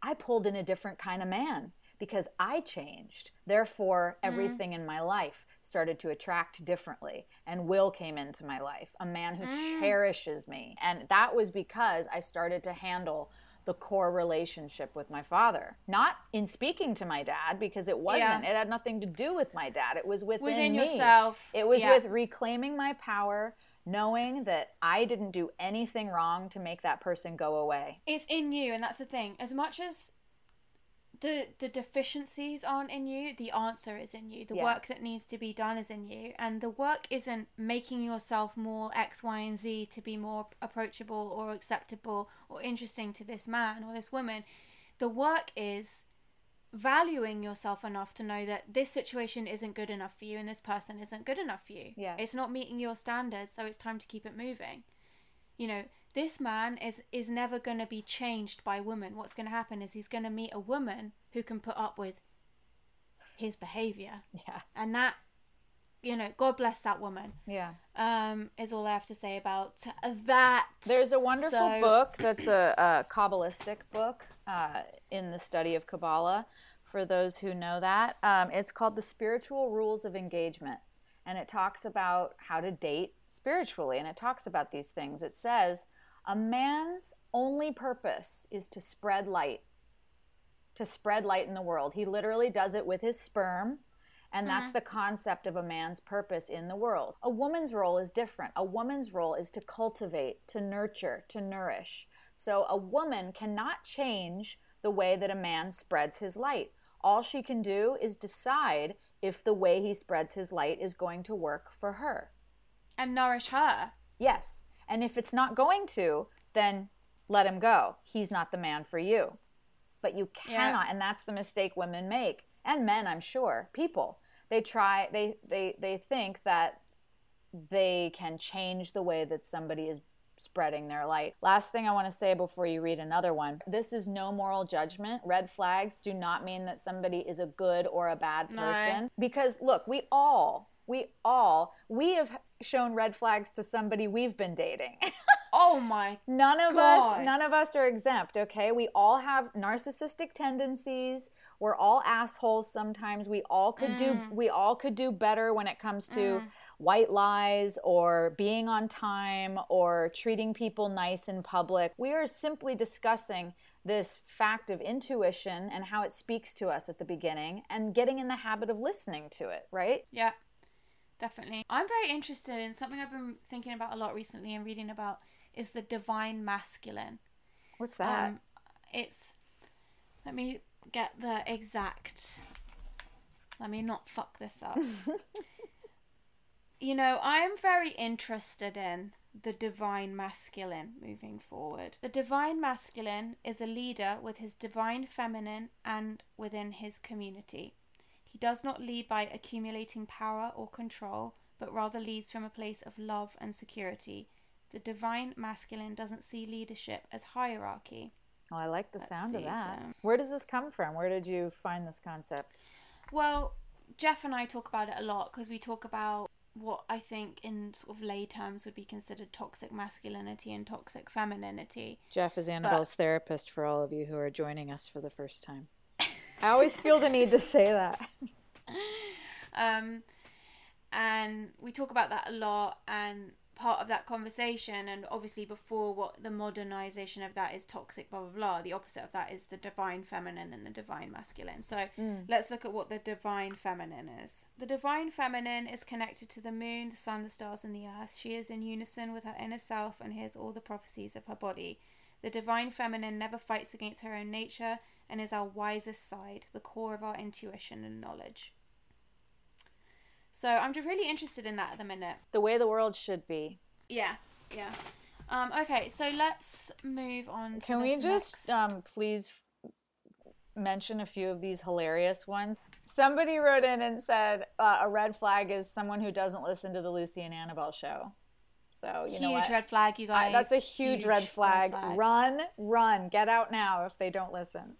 I pulled in a different kind of man because I changed. Therefore, mm-hmm. everything in my life started to attract differently. And Will came into my life, a man who mm. cherishes me. And that was because I started to handle the core relationship with my father. Not in speaking to my dad, because it wasn't. Yeah. It had nothing to do with my dad. It was within, Within me. yourself, It was yeah. with reclaiming my power, knowing that I didn't do anything wrong to make that person go away. it's in you and that's the thing as much as the the deficiencies aren't in you the answer is in you. The Yeah. work that needs to be done is in you. And the work isn't making yourself more x y and z to be more approachable or acceptable or interesting to this man or this woman. The work is valuing yourself enough to know that this situation isn't good enough for you and this person isn't good enough for you. Yes. it's not meeting your standards so it's time to keep it moving. You know this man is is never going to be changed by women what's going to happen is he's going to meet a woman who can put up with his behavior Yeah. and that you know god bless that woman Yeah. um is all i have to say about that There's a wonderful So- book that's a, a Kabbalistic book uh, in the study of Kabbalah. For those who know that, um, it's called The Spiritual Rules of Engagement. And it talks about how to date spiritually. And it talks about these things. It says, a man's only purpose is to spread light, to spread light in the world. He literally does it with his sperm. And that's mm-hmm. the concept of a man's purpose in the world. A woman's role is different. A woman's role is to cultivate, to nurture, to nourish. So a woman cannot change the way that a man spreads his light. All she can do is decide if the way he spreads his light is going to work for her. and nourish her Yes. And if it's not going to, then let him go. He's not the man for you. But you Yeah. cannot, and that's the mistake women make, and men, I'm sure, people. They try, they, they, they think that they can change the way that somebody is spreading their light. Last thing I want to say before you read another one this is no moral judgment. Red flags do not mean that somebody is a good or a bad No. person. Because look, we all, we all, we have shown red flags to somebody we've been dating. oh my none of us none of us are exempt okay? We all have narcissistic tendencies. We're all assholes sometimes. We all could do Mm. we all could do better when it comes to white lies or being on time or treating people nice in public. We are simply discussing this fact of intuition and how it speaks to us at the beginning and getting in the habit of listening to it right? Yeah, definitely. I'm very interested in something I've been thinking about a lot recently and reading about is the divine masculine. what's that Um, it's let me get the exact. Let me not fuck this up. you know, I am very interested in the divine masculine moving forward. The divine masculine is a leader with his divine feminine and within his community. He does not lead by accumulating power or control, but rather leads from a place of love and security. The divine masculine doesn't see leadership as hierarchy. oh i like the let's sound of that so- where does this come from where did you find this concept Well, Jeff and I talk about it a lot because we talk about what I think in sort of lay terms would be considered toxic masculinity and toxic femininity. Jeff is Annabelle's therapist for all of you who are joining us for the first time. I always feel the need to say that. Um, and we talk about that a lot and part of that conversation and obviously before what the modernization of that is toxic blah blah blah the opposite of that is the divine feminine and the divine masculine. So let's look at what the divine feminine is. The divine feminine is connected to the moon the sun the stars and the earth. She is in unison with her inner self and hears all the prophecies of her body. The divine feminine never fights against her own nature and is our wisest side the core of our intuition and knowledge so I'm just really interested in that at the minute. The way the world should be. Yeah, yeah. Um, okay, so let's move on. To Can we just next- um, please mention a few of these hilarious ones? Somebody wrote in and said uh, a red flag is someone who doesn't listen to the Lucy and Annabelle show. So you huge know what? Huge red flag, you guys. I- that's a huge, red, flag. flag. Run, run, get out now if they don't listen.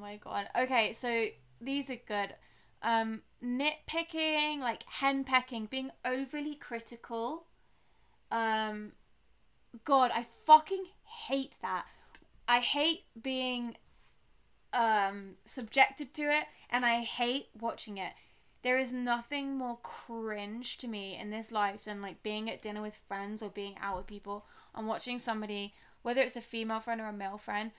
My god. Okay, so these are good. Um, nitpicking, like henpecking, being overly critical. Um, God, I fucking hate that. I hate being um subjected to it, and I hate watching it. There is nothing more cringe to me in this life than like being at dinner with friends or being out with people and watching somebody, whether it's a female friend or a male friend,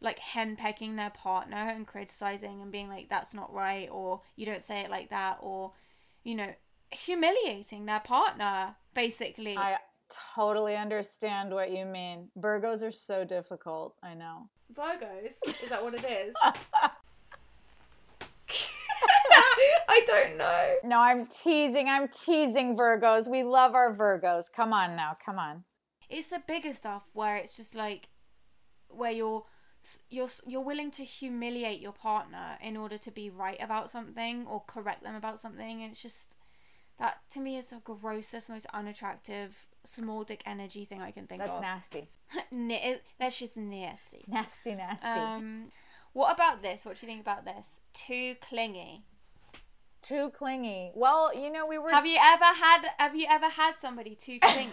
like henpecking their partner and criticizing and being like that's not right or you don't say it like that or you know humiliating their partner basically I totally understand what you mean. Virgos are so difficult. I know. Virgos? Is that what it is? I don't know. No, I'm teasing. I'm teasing Virgos. We love our Virgos. Come on now. Come on. It's the bigger stuff where it's just like where you're you're you're willing to humiliate your partner in order to be right about something or correct them about something and it's just that to me is the grossest most unattractive small dick energy thing I can think That's of. nasty. Na- that's just nasty. Nasty, nasty. Um, what about this? What do you think about this? Too clingy. Too clingy. Well, you know, we were. Have you ever had Have you ever had somebody too clingy?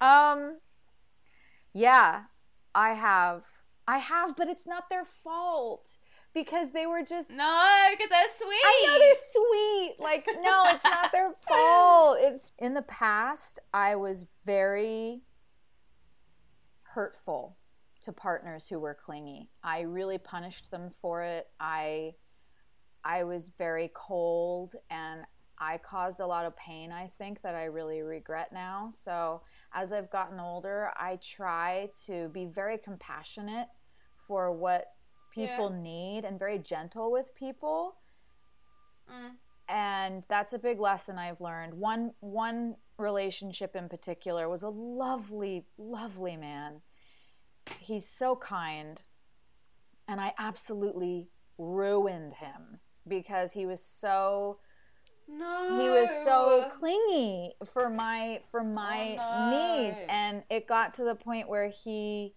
um. Yeah, I have. I have, but it's not their fault because they were just. no, because they're sweet. I know they're sweet. Like, no, it's not their fault. It's in the past, I was very hurtful to partners who were clingy. I really punished them for it. I I was very cold and I caused a lot of pain, I think, that I really regret now. So, as I've gotten older, I try to be very compassionate for what people need and very gentle with people Mm. and that's a big lesson I've learned. One one relationship in particular was a lovely, lovely man. He's so kind, and I absolutely ruined him because he was so No. he was so clingy for my for oh, my Oh, no. needs and it got to the point where he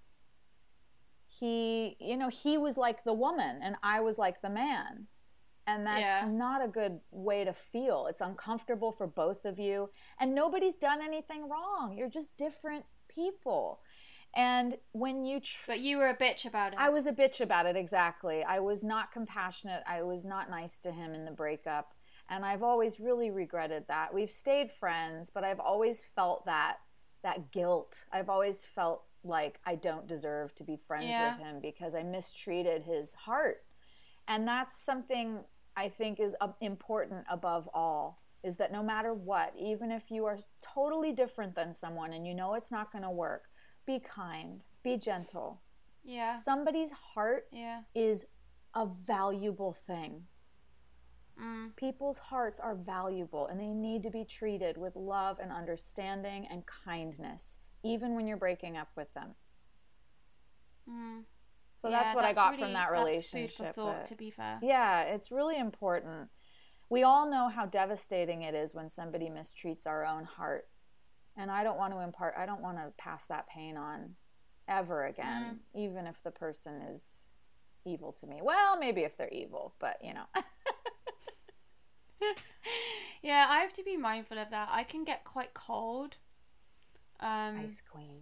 he you know he was like the woman and I was like the man and that's Yeah. not a good way to feel it's uncomfortable for both of you and nobody's done anything wrong you're just different people and when you tr- But you were a bitch about it. I was a bitch about it, exactly. I was not compassionate. I was not nice to him in the breakup. And I've always really regretted that. We've stayed friends, but I've always felt that that guilt. I've always felt like I don't deserve to be friends Yeah. with him because I mistreated his heart. And that's something I think is uh, important above all is that no matter what, even if you are totally different than someone and you know it's not going to work, be kind, be gentle yeah. somebody's heart Yeah. is a valuable thing. Mm. People's hearts are valuable and they need to be treated with love and understanding and kindness, even when you're breaking up with them. Mm. So Yeah, that's what I got really- from that that's relationship. food for thought, but- to be fair. yeah, it's really important. We all know how devastating it is when somebody mistreats our own heart. And I don't want to impart, I don't want to pass that pain on ever again, even if the person is evil to me. Well, maybe if they're evil, but you know. Yeah, I have to be mindful of that. I can get quite cold. Um, Ice queen.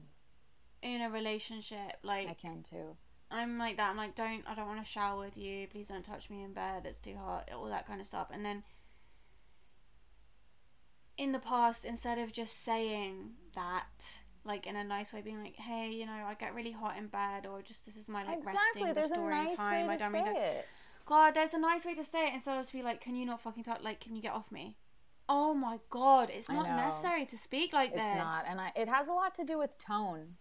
in a relationship, like I can too. I'm like that. I'm like, don't. I don't want to shower with you. Please don't touch me in bed. It's too hot. All that kind of stuff. And then in the past, instead of just saying that, like in a nice way, being like, hey, you know, I get really hot in bed, or just this is my like exactly. resting, There's a nice time. way I don't say mean to. it. God, there's a nice way to say it instead of just be like, can you not fucking talk? Like, can you get off me? Oh my god, it's not necessary to speak like It's this. not, and I, it has a lot to do with tone.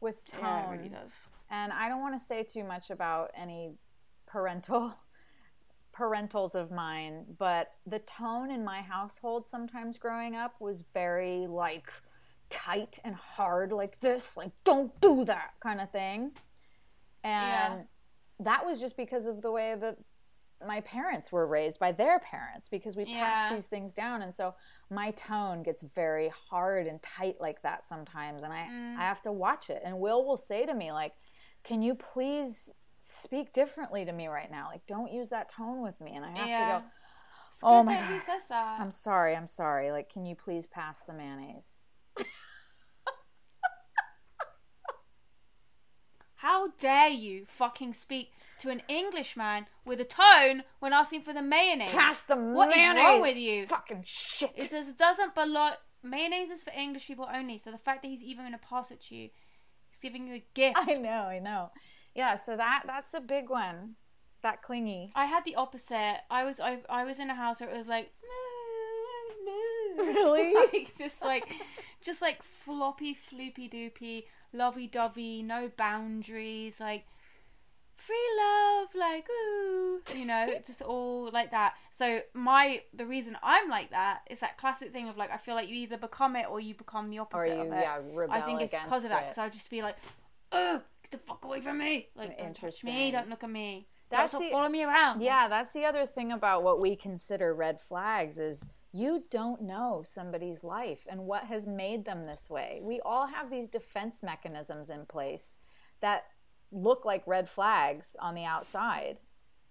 With tone, Yeah, it really does. and I don't want to say too much about any parental parentals of mine, but the tone in my household sometimes growing up was very like tight and hard, like this, like don't do that kind of thing, and that was just because of the way that my parents were raised by their parents because we pass these things down. And so my tone gets very hard and tight like that sometimes and I mm. I have to watch it. And Will will say to me like can you please speak differently to me right now? Like don't use that tone with me. And I have Yeah. to go Oh my that he says that. I'm sorry I'm sorry. Like can you please pass the mayonnaise How dare you fucking speak to an Englishman with a tone when asking for the mayonnaise? pass the What is mayonnaise wrong with you? fucking shit It just doesn't belong. Mayonnaise is for English people only. So the fact that he's even going to pass it to you, he's giving you a gift. I know I know yeah so that that's a big one that clingy I had the opposite. I was I, I was in a house where it was like Really? like just like just like floppy floopy doopy lovey dovey no boundaries like free love like ooh you know just all like that. So my the reason i'm like that is that classic thing of like i feel like you either become it or you become the or opposite you of it. yeah rebel i think it's because of that because i'll just be like ugh get the fuck away from me. Like don't touch me don't look at me. That's don't the- follow me around. Yeah, that's the other thing about what we consider red flags is you don't know somebody's life and what has made them this way. We all have these defense mechanisms in place that look like red flags on the outside.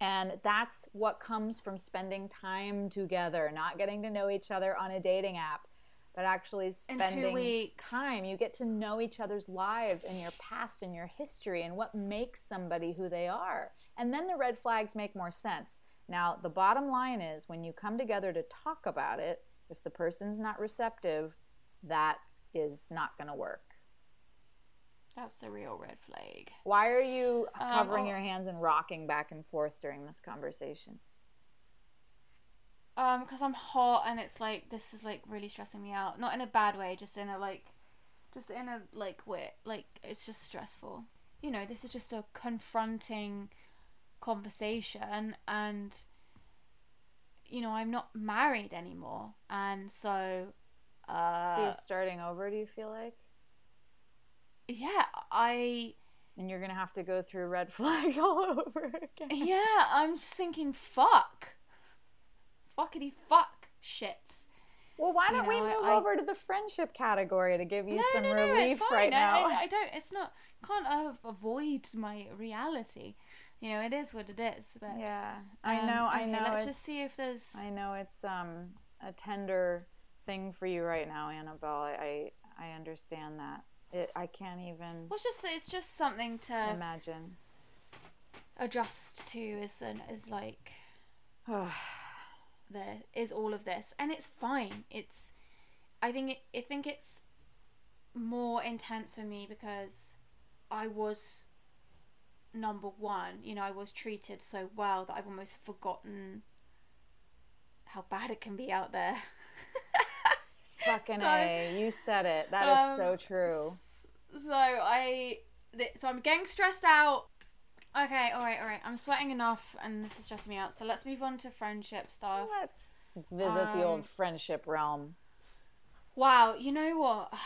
And that's what comes from spending time together, not getting to know each other on a dating app, but actually spending time. You get to know each other's lives and your past and your history and what makes somebody who they are. And then the red flags make more sense. Now, the bottom line is when you come together to talk about it, if the person's not receptive, that is not going to work. that's the real red flag Why are you Um, covering oh. your hands and rocking back and forth during this conversation? Um, because I'm hot and it's like this is like really stressing me out. Not in a bad way, just in a like, just in a like way. Like it's just stressful. You know, this is just a confronting conversation, and you know, I'm not married anymore, and so, uh, So you're starting over, do you feel like? yeah, I And you're to have to go through red flags all over again. yeah, I'm just thinking, fuck, fuckity fuck, shits. Well, why don't we know, move I- over to the friendship category to give you no, some no, no, relief it's fine. right I- now? I, I don't. It's not. Can't uh, avoid my reality. You know, it is what it is. But yeah, I um, know, I know. Let's just see if there's. I know it's um a tender thing for you right now, Annabelle. I I, I understand that. It, I can't even Well, it's just it's just something to imagine. adjust to. Is an is like there is all of this, and it's fine. It's. I think it, I think it's more intense for me because I was number one. You know, I was treated so well that I've almost forgotten how bad it can be out there. Fucking So- a, you said it. That is Um, so true. So I, th- so I'm getting stressed out. Okay, all right, all right. I'm sweating enough, and this is stressing me out. So let's move on to friendship stuff. Let's visit the Um, old friendship realm. Wow, you know what?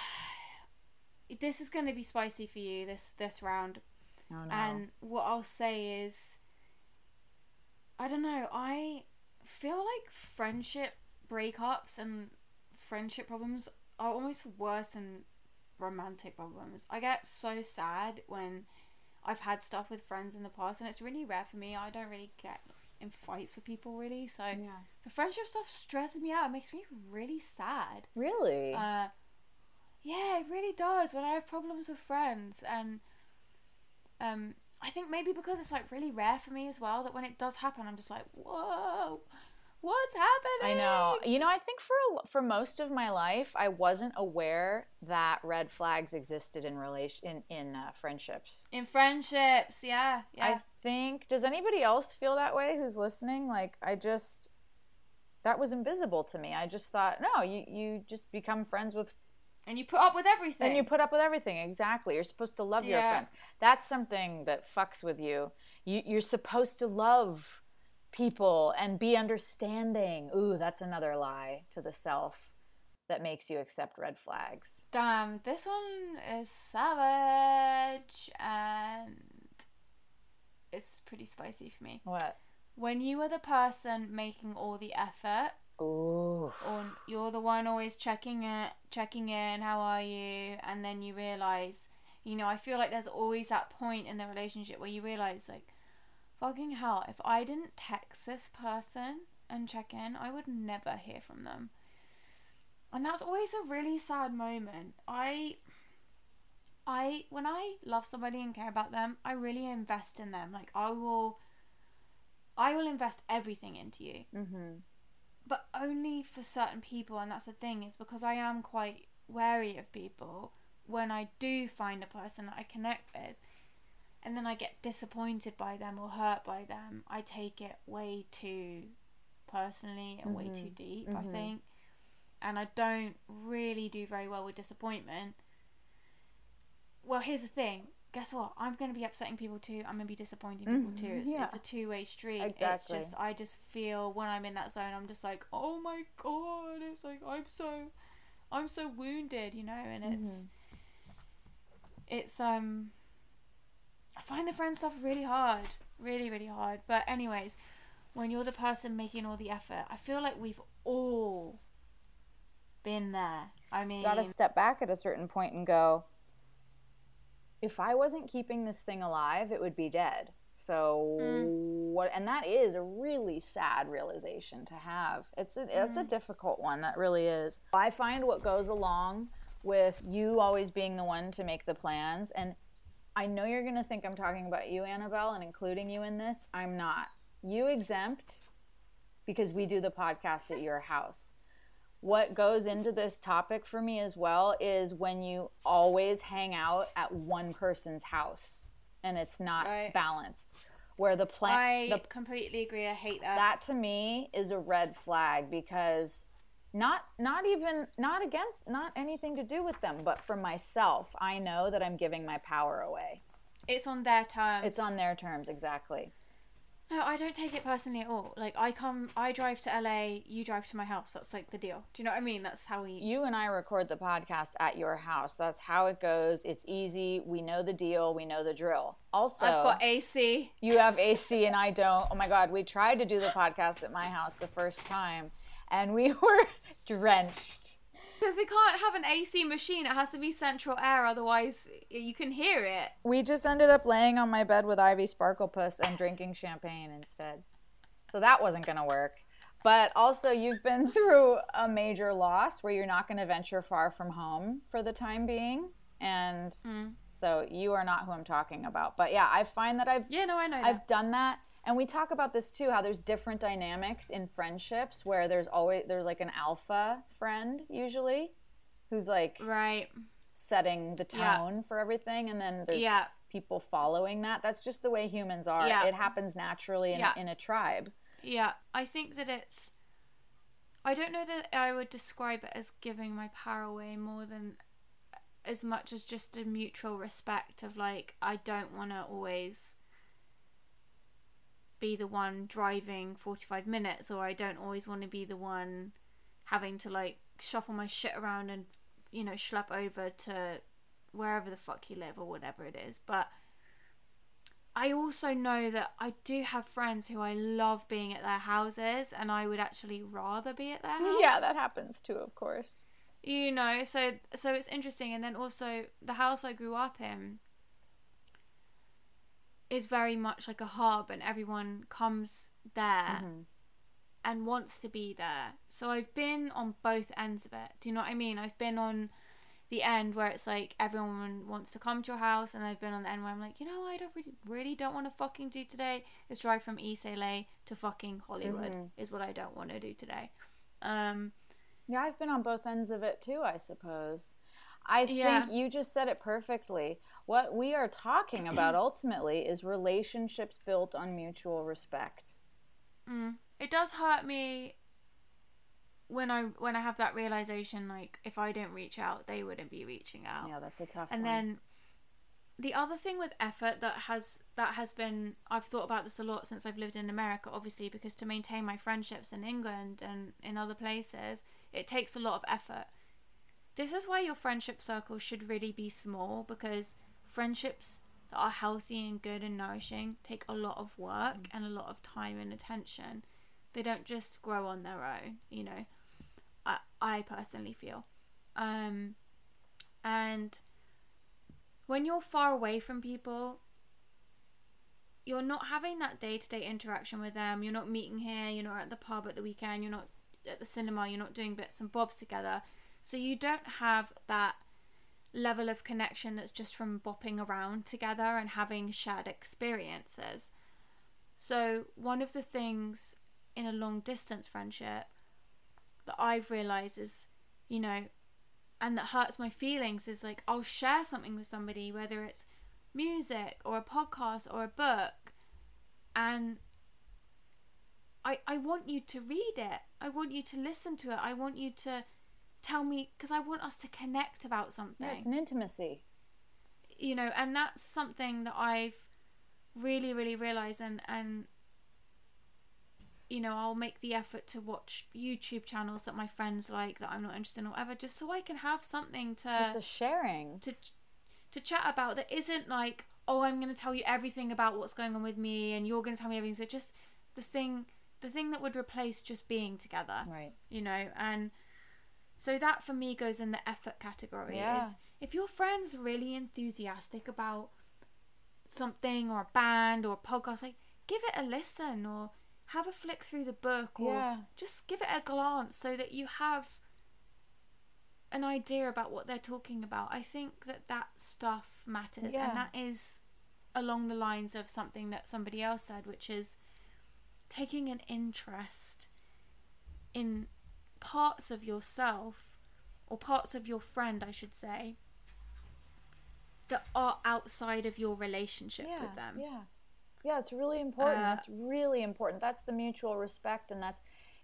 This is going to be spicy for you this this round. Oh no. And what I'll say is, I don't know. I feel like friendship breakups and friendship problems are almost worse than romantic problems. I get so sad when I've had stuff with friends in the past, and it's really rare for me. I don't really get in fights with people really, so yeah. the friendship stuff stresses me out. It makes me really sad. Really? Uh, yeah, it really does. When I have problems with friends, and um, I think maybe because it's like really rare for me as well, that when it does happen, I'm just like, whoa, what's happening? I know. You know, I think for a, for most of my life, I wasn't aware that red flags existed in relation in in uh, friendships. In friendships, yeah, yeah. I think. Does anybody else feel that way? Who's listening? Like, I just that was invisible to me. I just thought, no, you you just become friends with and you put up with everything. and you put up with everything. Exactly. You're supposed to love your friends. That's something that fucks with you. You you're supposed to love people and be understanding. Ooh, that's another lie to the self that makes you accept red flags. Damn, this one is savage, and it's pretty spicy for me. What? When you are the person making all the effort, Ooh. or you're the one always checking it, checking in, how are you, and then you realize, you know, I feel like there's always that point in the relationship where you realize, like, fucking hell, if I didn't text this person and check in, I would never hear from them. And that's always a really sad moment. I I when I love somebody and care about them, I really invest in them. Like I will I will invest everything into you Mm-hmm. But only for certain people and that's the thing is because i am quite wary of people when i do find a person that i connect with and then i get disappointed by them or hurt by them i take it way too personally and way too deep i Mhm. think and I don't really do very well with disappointment. Well, here's the thing. Guess what? I'm going to be upsetting people too. I'm going to be disappointing people too. It's, yeah. it's a two way street. Exactly. It's just I just feel when I'm in that zone, I'm just like, oh my god! It's like I'm so, I'm so wounded, you know, and it's, it's um. I find the friend stuff really hard, really really hard. But anyways, when you're the person making all the effort, I feel like we've all been there. I mean, you got to step back at a certain point and go if i wasn't keeping this thing alive it would be dead. So mm. what and that is a really sad realization to have. It's a, it's a mm. difficult one that really is. I find what goes along with you always being the one to make the plans and i know you're going to think i'm talking about you annabelle and including you in this. I'm not. You exempt because we do the podcast at your house what goes into this topic for me as well is when you always hang out at one person's house and it's not Right. balanced where the plan I the completely agree. I hate that. that to me is a red flag because not not even not against not anything to do with them but for myself i know that i'm giving my power away It's on their terms. it's on their terms exactly No, I don't take it personally at all. Like I come, I drive to LA, you drive to my house. That's like the deal. Do you know what I mean? That's how we. you and i record the podcast at your house that's how it goes it's easy we know the deal we know the drill also I've got AC. you have AC and I don't. Oh my God, we tried to do the podcast at my house the first time and we were drenched. Because we can't have an AC machine. It has to be central air, otherwise you can hear it. We just ended up laying on my bed with Ivy Sparklepuss and drinking champagne instead. So that wasn't going to work. But also, you've been through a major loss where you're not going to venture far from home for the time being. And mm. so you are not who I'm talking about. But yeah, I find that I've Yeah, no, I know. I've that. done that. And we talk about this too, how there's different dynamics in friendships where there's always there's like an alpha friend usually who's like Right. setting the Yeah. tone for everything and then there's Yeah. people following that. That's just the way humans are. Yeah. It happens naturally in, Yeah. in a tribe. Yeah, I think that it's. I don't know that I would describe it as giving my power away more than as much as just a mutual respect of like, I don't want to always be the one driving 45 minutes, or I don't always want to be the one having to like shuffle my shit around and, you know, schlep over to wherever the fuck you live or whatever it is. But. I also know that I do have friends who I love being at their houses, and I would actually rather be at their house. Yeah, that happens too, of course. you know. So so it's interesting, and then also the house I grew up in is very much like a hub, and everyone comes there and wants to be there. So I've been on both ends of it. Do you know what I mean? I've been on the end where it's like everyone wants to come to your house, and I've been on the end where I'm like, you know, I don't really, really don't want to fucking do today is drive from East LA to fucking Hollywood. Is what I don't want to do today. Um, Yeah, I've been on both ends of it too, I suppose. I think Yeah. you just said it perfectly. What we are talking about ultimately is relationships built on mutual respect. Mm. it does hurt me when I when I have that realization. Like, if I don't reach out, they wouldn't be reaching out. Yeah, that's a tough and one. then the other thing with effort that has that has been I've thought about this a lot since I've lived in America obviously because to maintain my friendships in England and in other places it takes a lot of effort. This is why your friendship circle should really be small because friendships that are healthy and good and nourishing take a lot of work and a lot of time and attention. They don't just grow on their own, you know. I I personally feel. Um and when you're far away from people, you're not having that day to day interaction with them. You're not meeting here, you're not at the pub at the weekend, you're not at the cinema, you're not doing bits and bobs together. So you don't have that level of connection that's just from bopping around together and having shared experiences. So, one of the things in a long distance friendship that I've realized is, you know, and that hurts my feelings is like I'll share something with somebody, whether it's music or a podcast or a book, and I I want you to read it. I want you to listen to it. I want you to tell me because I want us to connect about something. Yeah, it's an intimacy. you know, and that's something that I've really, really realized and and you know, I'll make the effort to watch YouTube channels that my friends like that I'm not interested in or whatever, just so I can have something to It's a sharing. to to chat about that isn't like oh i'm going to tell you everything about what's going on with me and you're going to tell me everything so just the thing the thing that would replace just being together Right. you know and so that for me goes in the effort category Yeah. is if your friend's really enthusiastic about something or a band or a podcast like give it a listen or have a flick through the book or Yeah. just give it a glance so that you have an idea about what they're talking about i think that that stuff matters Yeah. and that is along the lines of something that somebody else said which is taking an interest in parts of yourself or parts of your friend I should say that are outside of your relationship yeah, with them. Yeah. Yeah, it's really important. Uh, it's really important. That's the mutual respect and that's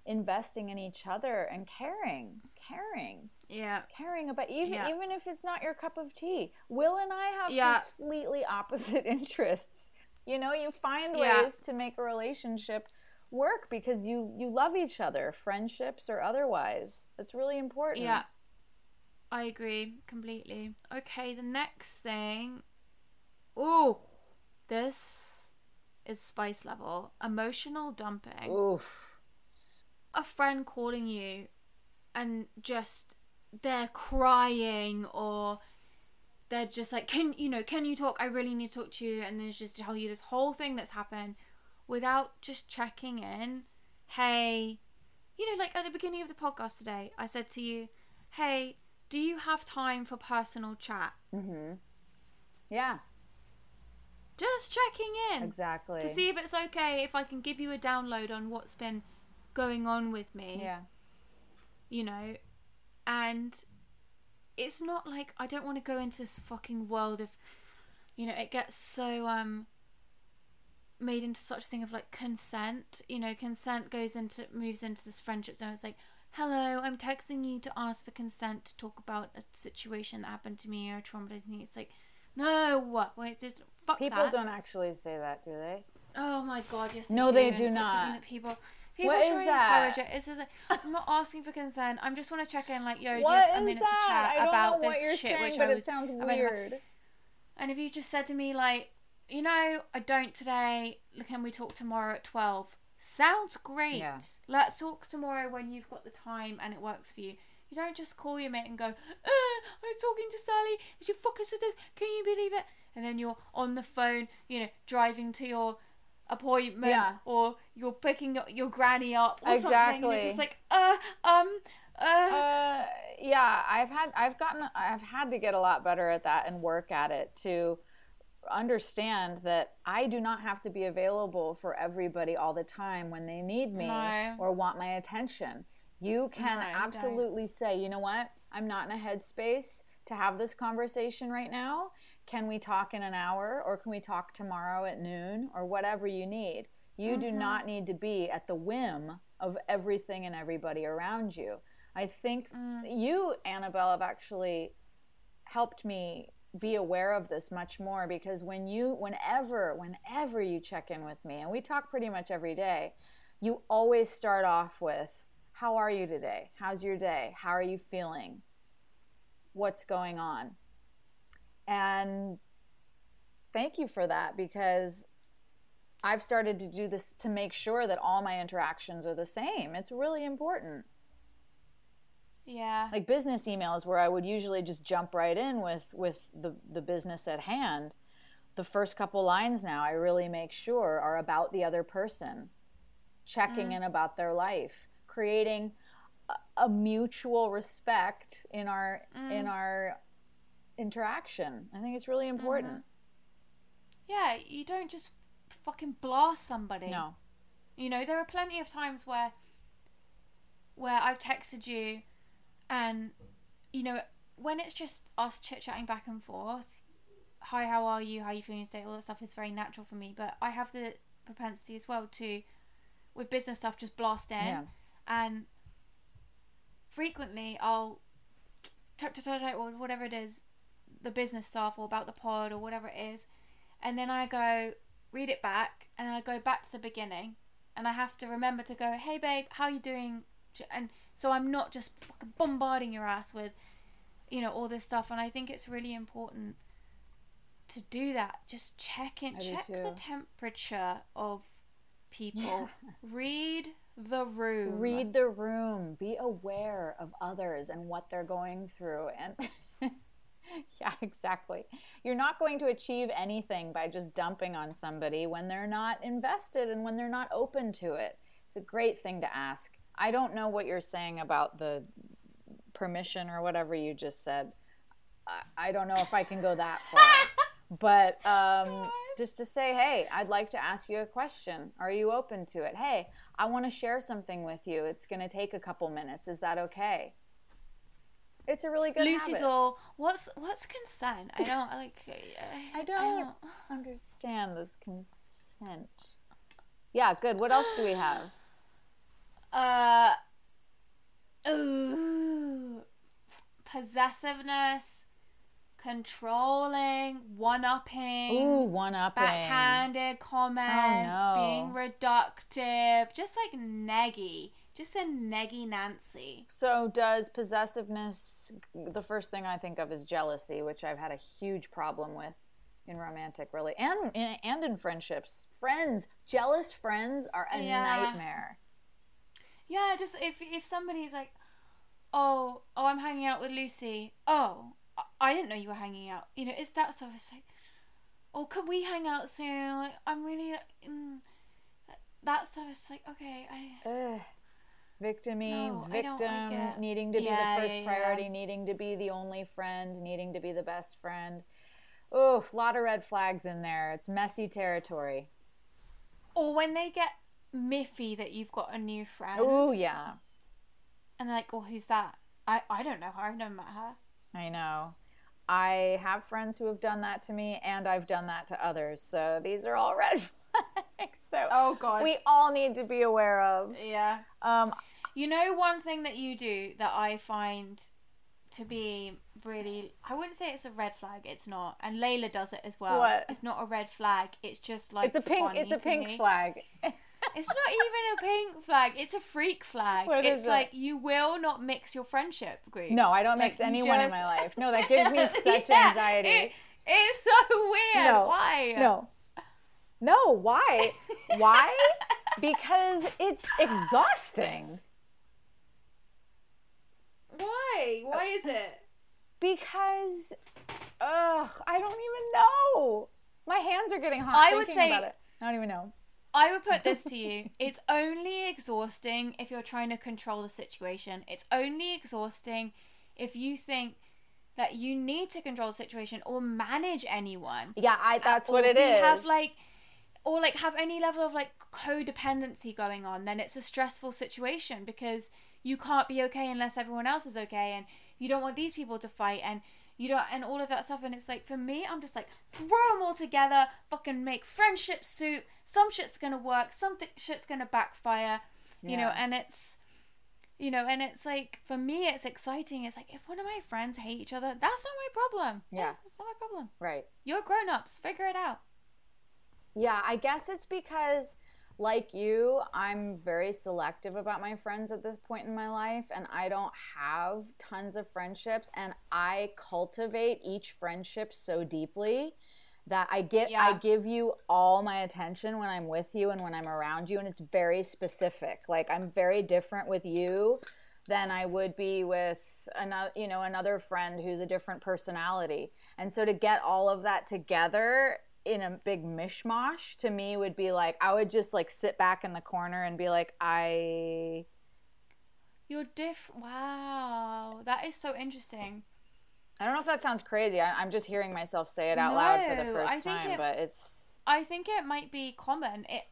investing in each other and caring. Caring. Yeah. Caring about even Yeah. even if it's not your cup of tea. Will and I have Yeah. completely opposite interests. You know, you find Yeah. ways to make a relationship work because you you love each other, friendships or otherwise. That's really important. Yeah. I agree completely. Okay, the next thing. Oh, this is spice level. Emotional dumping. Oof. a friend calling you and just they're crying or they're just like can you know can you talk i really need to talk to you and then just tell you this whole thing that's happened without just checking in hey you know like at the beginning of the podcast today i said to you hey do you have time for personal chat? Yeah, just checking in exactly. to see if it's okay if i can give you a download on what's been going on with me. Yeah. you know? And it's not like i don't want to go into this fucking world of you know it gets so um made into such a thing of like consent you know consent goes into moves into this friendship zone it's like hello i'm texting you to ask for consent to talk about a situation that happened to me or traumatizing me it's like no what wait this, fuck People that. don't actually say that, do they? Oh my god, yes. No, they do it's not. people people What is that? encourage it. It's just like I'm not asking for consent. I'm just want to check in, like, yo, What just a minute that? to chat I don't about know what this you're shit. saying, but I it was- sounds I mean, weird. and if you just said to me like, you know, I don't today. Can we talk tomorrow at twelve? Sounds great. Yeah. Let's talk tomorrow when you've got the time and it works for you. You don't just call your mate and go, uh, I was talking to Sally. Is she fucking said this. Can you believe it? And then you're on the phone, you know, driving to your appointment Yeah. or you're picking your, your granny up or something. And you're just like, uh, um, uh. Uh, yeah, I've had I've gotten I've had to get a lot better at that and work at it to understand that I do not have to be available for everybody all the time when they need me No. or want my attention. You can No, you don't. absolutely say, you know what? I'm not in a headspace to have this conversation right now. Can we talk in an hour or can we talk tomorrow at noon or whatever you need? You do mm-hmm. not need to be at the whim of everything and everybody around you. I think mm. you, Annabelle, have actually helped me be aware of this much more because when you whenever whenever you check in with me and we talk pretty much every day you always start off with how are you today? How's your day? How are you feeling? What's going on? And thank you for that because I've started to do this to make sure that all my interactions are the same. It's really important yeah. like business emails where I would usually just jump right in with with the the business at hand. The first couple lines now I really make sure are about the other person, checking mm. in about their life, creating a, a mutual respect in our in mm. our interaction. I think it's really important. Mm-hmm. Yeah, you don't just fucking blast somebody. No. You know, there are plenty of times where where I've texted you and you know, when it's just us chit chatting back and forth, hi, how are you? How are you feeling today? All that stuff is very natural for me. But I have the propensity as well to with business stuff just blast in Yeah. and frequently I'll type, type, type, type, or whatever it is, the business stuff or about the pod or whatever it is, and then I go read it back and I go back to the beginning, and I have to remember to go, hey babe, how are you doing? And so I'm not just fucking bombarding your ass with, you know, all this stuff. And I think it's really important to do that. Just check in, I check the temperature of people. Read the room. Read the room. Be aware of others and what they're going through. And yeah, exactly. You're not going to achieve anything by just dumping on somebody when they're not invested and when they're not open to it. It's a great thing to ask. I don't know what you're saying about the permission or whatever you just said. I, I don't know if I can go that far. but um, just to say, hey, I'd like to ask you a question. Are you open to it? Hey, I want to share something with you. It's going to take a couple minutes. Is that okay? It's a really good Lucy's habit. all, what's what's consent? I don't like. I don't understand this consent. Yeah, good. What else do we have? Uh, ooh, possessiveness, controlling, one-upping, Ooh, one upping. backhanded comments, no. being reductive, just like neggy, just a neggy Nancy. So, does possessiveness, the first thing I think of is jealousy, which I've had a huge problem with in romantic really and and in friendships. Friends, jealous friends are a Yeah. nightmare. Yeah, just if if somebody's like, oh, oh, I'm hanging out with Lucy. Oh, I- didn't know you were hanging out. You know, it's that stuff. It's like, oh, can we hang out soon? Like, I'm really, mm, that stuff. It's like, okay, I. Ugh. Victimy, No, like victim, it. needing to be the first yeah, yeah. priority, needing to be the only friend, needing to be the best friend. Ooh, a lot of red flags in there. It's messy territory. Or when they get miffy that you've got a new friend. Oh yeah. And they're like, oh, who's that? I, I don't know her. I've never met her. I know. I have friends who have done that to me, and I've done that to others. So these are all red flags that Oh, God. we all need to be aware of. Yeah. Um, You know, one thing that you do that I find to be really, I wouldn't say it's a red flag. It's not, and Layla does it as well. What? It's not a red flag. It's just like it's a pink. It's a pink me. flag. It's not even a pink flag. It's a freak flag. What it's is it? like you will not mix your friendship groups. No, I don't Like, mix anyone in my life. No, that gives me such Yeah, anxiety. it- it's so weird. no, Why? No, no. Why? Why? Because it's exhausting. Why? Why is it? Because, ugh, I don't even know. My hands are getting hot I would say-. I don't even know. I would put this to you. It's only exhausting if you're trying to control the situation. It's only exhausting if you think that you need to control the situation or manage anyone. Yeah, I. That's what it be- Have like or like have any level of like codependency going on, then it's a stressful situation because you can't be okay unless everyone else is okay and you don't want these people to fight and you don't and all of that stuff. And it's like for me I'm just like throw them all together fucking make friendship soup some shit's gonna work some th- shit's gonna backfire you know and it's you know and it's like for me it's exciting. It's like if one of my friends hate each other that's not my problem. Yeah. it's not my problem. Right. you're grown-ups figure it out. Yeah, I guess it's because, like you, I'm very selective about my friends at this point in my life, and I don't have tons of friendships, and I cultivate each friendship so deeply that I get I give you all my attention when I'm with you and when I'm around you and it's very specific. Like I'm very different with you than I would be with another you know another friend who's a different personality. And so to get all of that together in a big mishmash to me would be like I would just like sit back in the corner and be like I You're different. Wow, that is so interesting. I don't know if that sounds crazy. I, I'm just hearing myself say it out loud for the first time, it- but it's I think it might be common. It,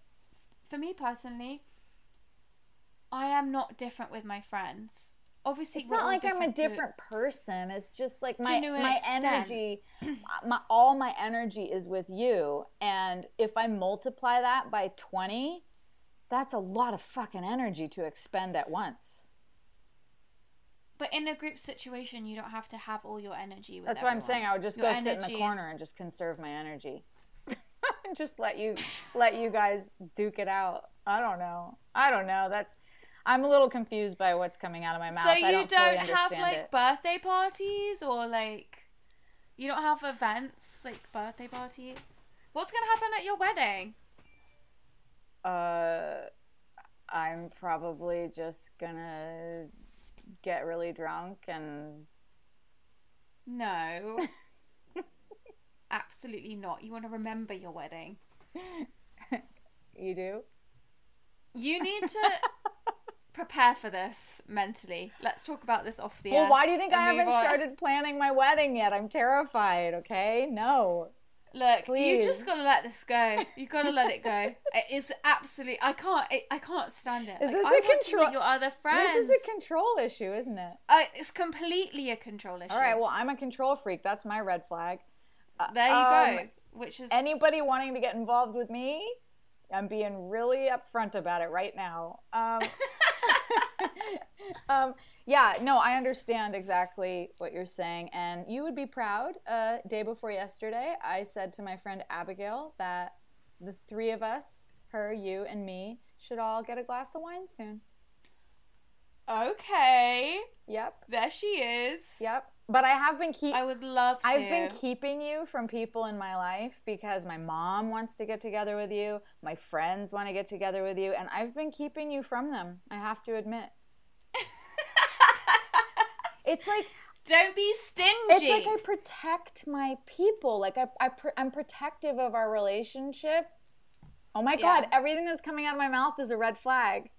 for me personally, I am not different with my friends. Obviously, it's not like I'm a to- different person. It's just like my my extent. energy, my all my energy is with you, and if I multiply that by twenty, that's a lot of fucking energy to expend at once. But in a group situation, you don't have to have all your energy. With That's what I'm saying. I would just Your go sit in the energy is- corner and just conserve my energy. just let you let you guys duke it out. I don't know. I don't know. That's I'm a little confused by what's coming out of my mouth. So I you don't, don't, have like it. birthday parties or like you don't have events like birthday parties. What's gonna happen at your wedding? Uh, I'm probably just gonna get really drunk and No. Absolutely not. You want to remember your wedding. you do. You need to prepare for this mentally. Let's talk about this off the air. Well, why do you think I haven't on. started planning my wedding yet? I'm terrified. Okay, no. Look, you just gotta let this go. You gotta let it go. It is absolutely. I can't. I, I can't stand it. Is Like, this I a control- Your other friends. This is a control issue, isn't it? Uh, it's completely a control issue. All right. Well, I'm a control freak. That's my red flag. there you um, go. Which is Anybody wanting to get involved with me, I'm being really upfront about it right now. Um, um, yeah, no, I understand exactly what you're saying, and you would be proud. Uh, day before yesterday, I said to my friend Abigail that the three of us, her, you, and me, should all get a glass of wine soon. okay. Yep, There she is. yep. But I have been keep. I would love to. I've been keeping you from people in my life because my mom wants to get together with you, my friends want to get together with you, and I've been keeping you from them. I have to admit. it's like Don't be stingy. it's like I protect my people. Like I, I pr- I'm protective of our relationship. Oh my Yeah. god, everything that's coming out of my mouth is a red flag.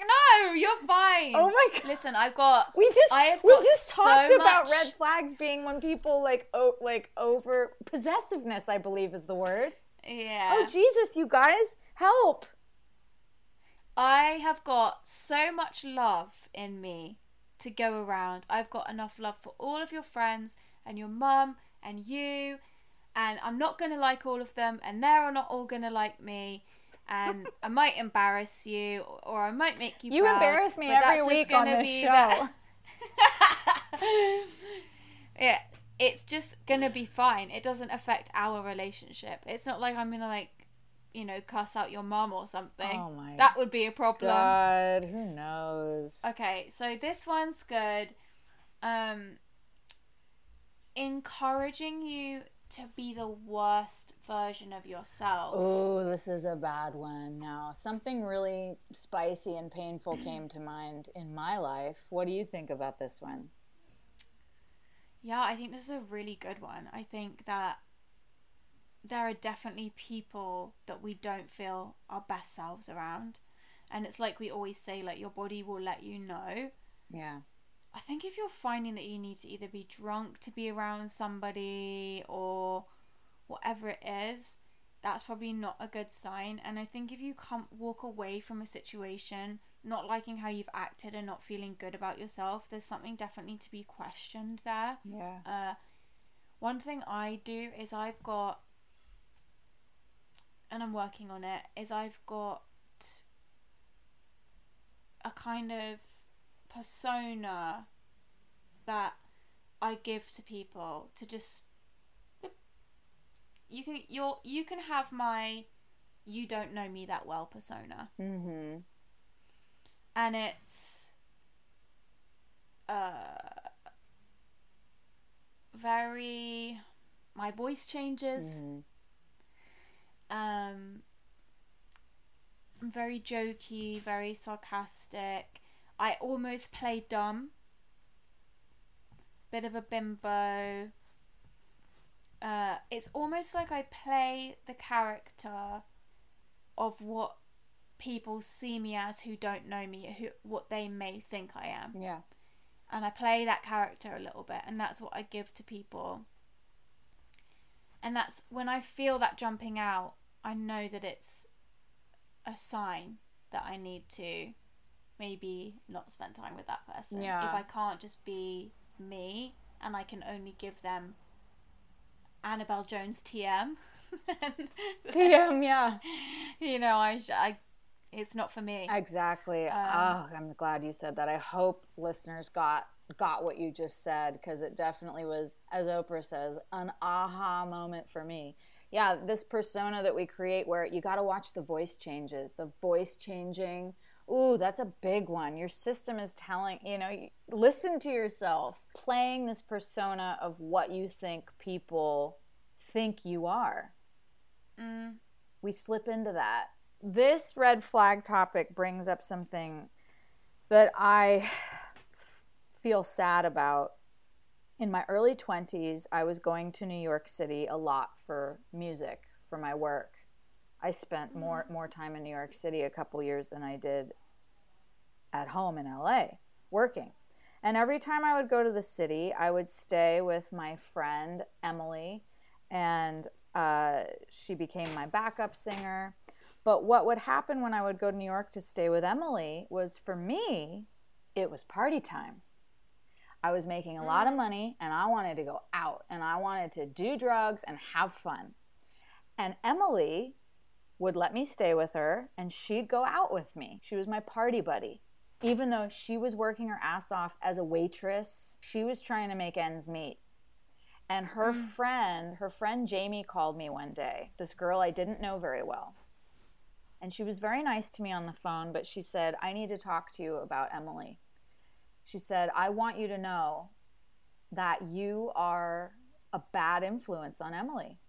No, you're fine. Oh my God. Listen, I've got. We just I have we just so talked about much- red flags being when people like oh like over possessiveness, I believe is the word. Yeah. Oh Jesus, you guys, help! I have got so much love in me to go around. I've got enough love for all of your friends and your mum and you. And I'm not going to like all of them, and they're not all going to like me. And I might embarrass you, or I might make you. You proud, embarrass me every week on this show. yeah, it's just gonna be fine. It doesn't affect our relationship. It's not like I'm gonna like, you know, cuss out your mom or something. Oh my that would be a problem. God, who knows? Okay, so this one's good. Um, encouraging you to be the worst version of yourself. Oh, this is a bad one. Now, something really spicy and painful came to mind in my life. What do you think about this one? Yeah, I think this is a really good one. I think that there are definitely people that we don't feel our best selves around. And it's like we always say, like, your body will let you know. Yeah. I think if you're finding that you need to either be drunk to be around somebody or whatever it is, that's probably not a good sign. And I think if you come walk away from a situation not liking how you've acted and not feeling good about yourself, there's something definitely to be questioned there. Yeah. Uh, one thing I do is I've got, and I'm working on it, is I've got a kind of persona that I give to people to just you can you're you can have my you don't know me that well persona Mm-hmm. and it's uh very my voice changes Mm-hmm. um I'm very jokey very sarcastic i almost play dumb bit of a bimbo uh it's almost like i play the character of what people see me as who don't know me who what they may think i am Yeah. and I play that character a little bit, and that's what I give to people. And that's when I feel that jumping out, I know that it's a sign that I need to maybe not spend time with that person. Yeah. If I can't just be me and I can only give them Annabelle Jones TM, TM, yeah. you know, I, I it's not for me. Exactly. oh, I'm glad you said that. I hope listeners got got what you just said because it definitely was, as Oprah says, an aha moment for me. Yeah, this persona that we create where you got to watch the voice changes, the voice changing. Ooh, that's a big one. Your system is telling, you know, listen to yourself playing this persona of what you think people think you are mm. we slip into that. This red flag topic brings up something that I feel sad about. In my early 20s, I was going to New York City a lot for music, for my work. I spent more more time in New York City a couple years than I did at home in LA working. And every time I would go to the city, I would stay with my friend Emily, and uh, she became my backup singer. But what would happen when I would go to New York to stay with Emily was for me, it was party time. I was making a lot of money and I wanted to go out and I wanted to do drugs and have fun. And Emily would let me stay with her and she'd go out with me. She was my party buddy. Even though she was working her ass off as a waitress, she was trying to make ends meet. And her mm. friend, her friend Jamie called me one day, this girl I didn't know very well. And she was very nice to me on the phone, but she said, I need to talk to you about Emily. She said, I want you to know that you are a bad influence on Emily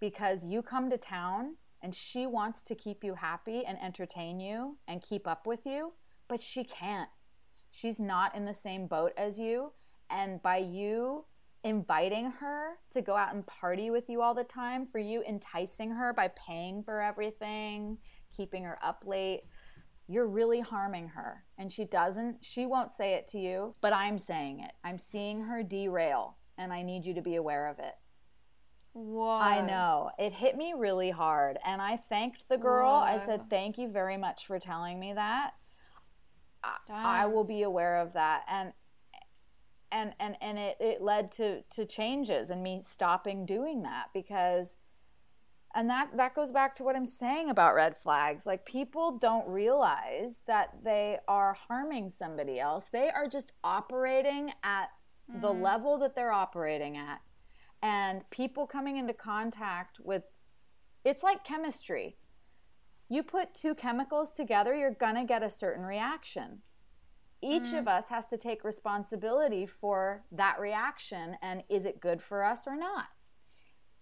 because you come to town and she wants to keep you happy and entertain you and keep up with you, but she can't. She's not in the same boat as you. And by you inviting her to go out and party with you all the time, for you enticing her by paying for everything, keeping her up late, you're really harming her. And she doesn't, she won't say it to you, but I'm saying it. I'm seeing her derail, and I need you to be aware of it. Whoa. I know. It hit me really hard. And I thanked the girl. I said, Thank you very much for telling me that. I, I will be aware of that. And and and, and it, it led to, to changes and me stopping doing that because and that that goes back to what I'm saying about red flags. Like people don't realize that they are harming somebody else. They are just operating at the mm-hmm. level that they're operating at. And people coming into contact with it's like chemistry. You put two chemicals together, you're going to get a certain reaction. Each mm. of us has to take responsibility for that reaction and is it good for us or not?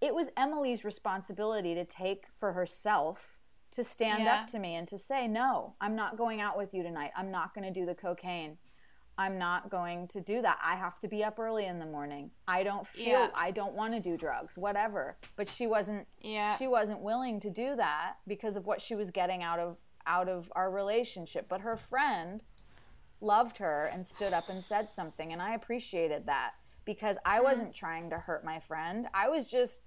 it was Emily's responsibility to take for herself to stand Yeah. up to me and to say, No, I'm not going out with you tonight. I'm not going to do the cocaine. I'm not going to do that. I have to be up early in the morning. I don't feel Yeah. I don't want to do drugs, whatever. But she wasn't Yeah. she wasn't willing to do that because of what she was getting out of out of our relationship. But her friend loved her and stood up and said something and I appreciated that because I Mm-hmm. wasn't trying to hurt my friend. I was just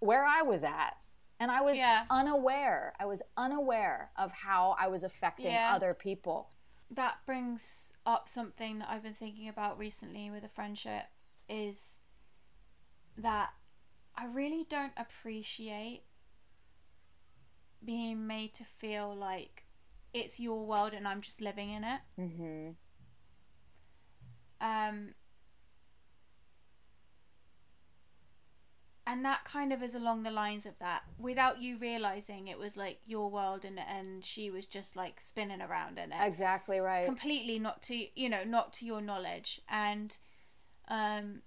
where I was at. And I was Yeah. unaware. I was unaware of how I was affecting Yeah. other people. That brings up something that I've been thinking about recently with a friendship is that I really don't appreciate being made to feel like it's your world and I'm just living in it. Mm-hmm. Um, and that kind of is along the lines of that without you realizing it was like your world and and she was just like spinning around in it. Exactly right. completely not to you know not to your knowledge. And um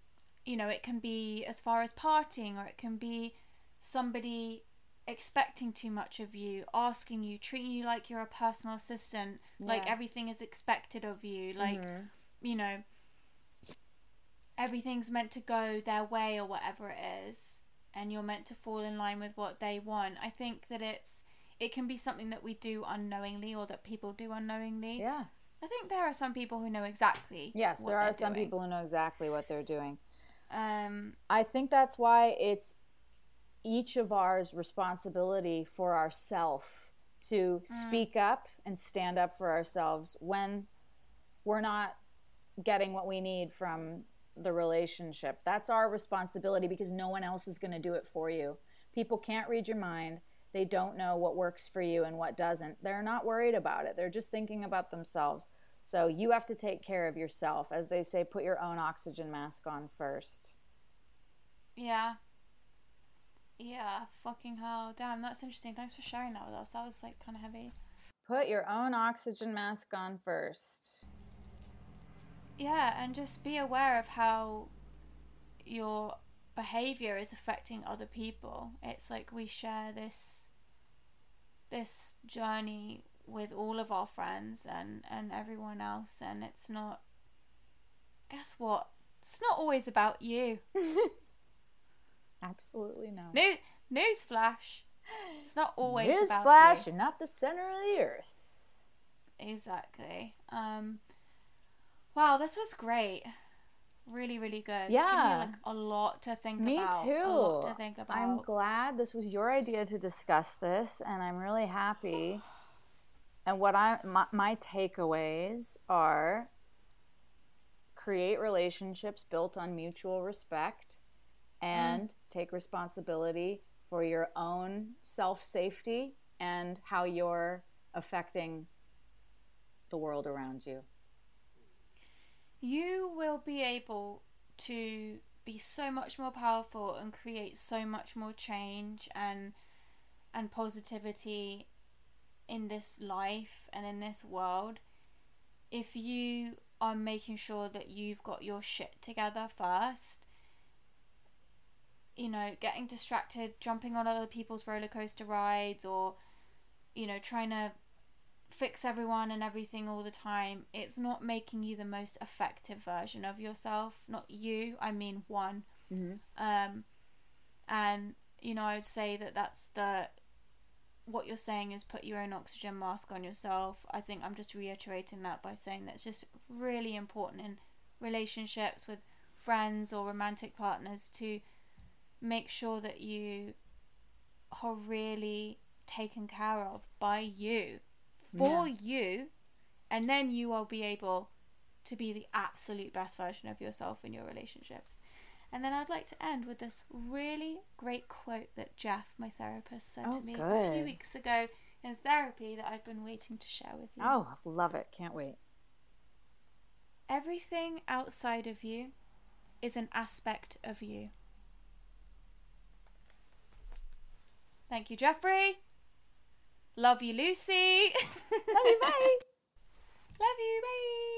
you know it can be as far as partying or it can be somebody expecting too much of you asking you treating you like you're a personal assistant like everything is expected of you like you know everything's meant to go their way or whatever it is and you're meant to fall in line with what they want i think that it's it can be something that we do unknowingly or that people do unknowingly yeah. I think there are some people who know exactly. Yes, what there are some doing. people who know exactly what they're doing. Um, I think that's why it's each of ours responsibility for ourself to speak up and stand up for ourselves when we're not getting what we need from the relationship. That's our responsibility because no one else is going to do it for you. People can't read your mind. they don't know what works for you and what doesn't. They're not worried about it. They're just thinking about themselves. So you have to take care of yourself. As they say, put your own oxygen mask on first. Yeah. Yeah, fucking hell. Damn, that's interesting. Thanks for sharing that with us. That was like kind of heavy. Put your own oxygen mask on first. Yeah, and just be aware of how your behavior is affecting other people. It's like we share this this journey with all of our friends and and everyone else and it's not guess what? It's not always about you. Absolutely not. New flash! It's not always about Newsflash, you. you're not the center of the earth. Exactly. Um wow, this was great. Really, really good. Yeah. like a lot to think about. Me about. too. A lot to think about. I'm glad this was your idea to discuss this, and I'm really happy. And what I my, my takeaways are: create relationships built on mutual respect, and mm. take responsibility for your own self safety and how you're affecting the world around you. You will be able to be so much more powerful and create so much more change and and positivity in this life and in this world if you are making sure that you've got your shit together first. You know getting distracted jumping on other people's roller coaster rides or you know trying to fix everyone and everything all the time, it's not making you the most effective version of yourself. Not you, I mean one. Um, and you know, I would say that that's the what you're saying is put your own oxygen mask on yourself. I think I'm just reiterating that by saying that it's just really important in relationships with friends or romantic partners to make sure that you are really taken care of by you for you and then you will be able to be the absolute best version of yourself in your relationships. And then i'd like to end with this really great quote that jeff my therapist said Oh, to me a few weeks ago in therapy that i've been waiting to share with you. Oh, love it. Can't wait. everything outside of you is an aspect of you. Thank you jeffrey love you lucy Love you, bye. love you bye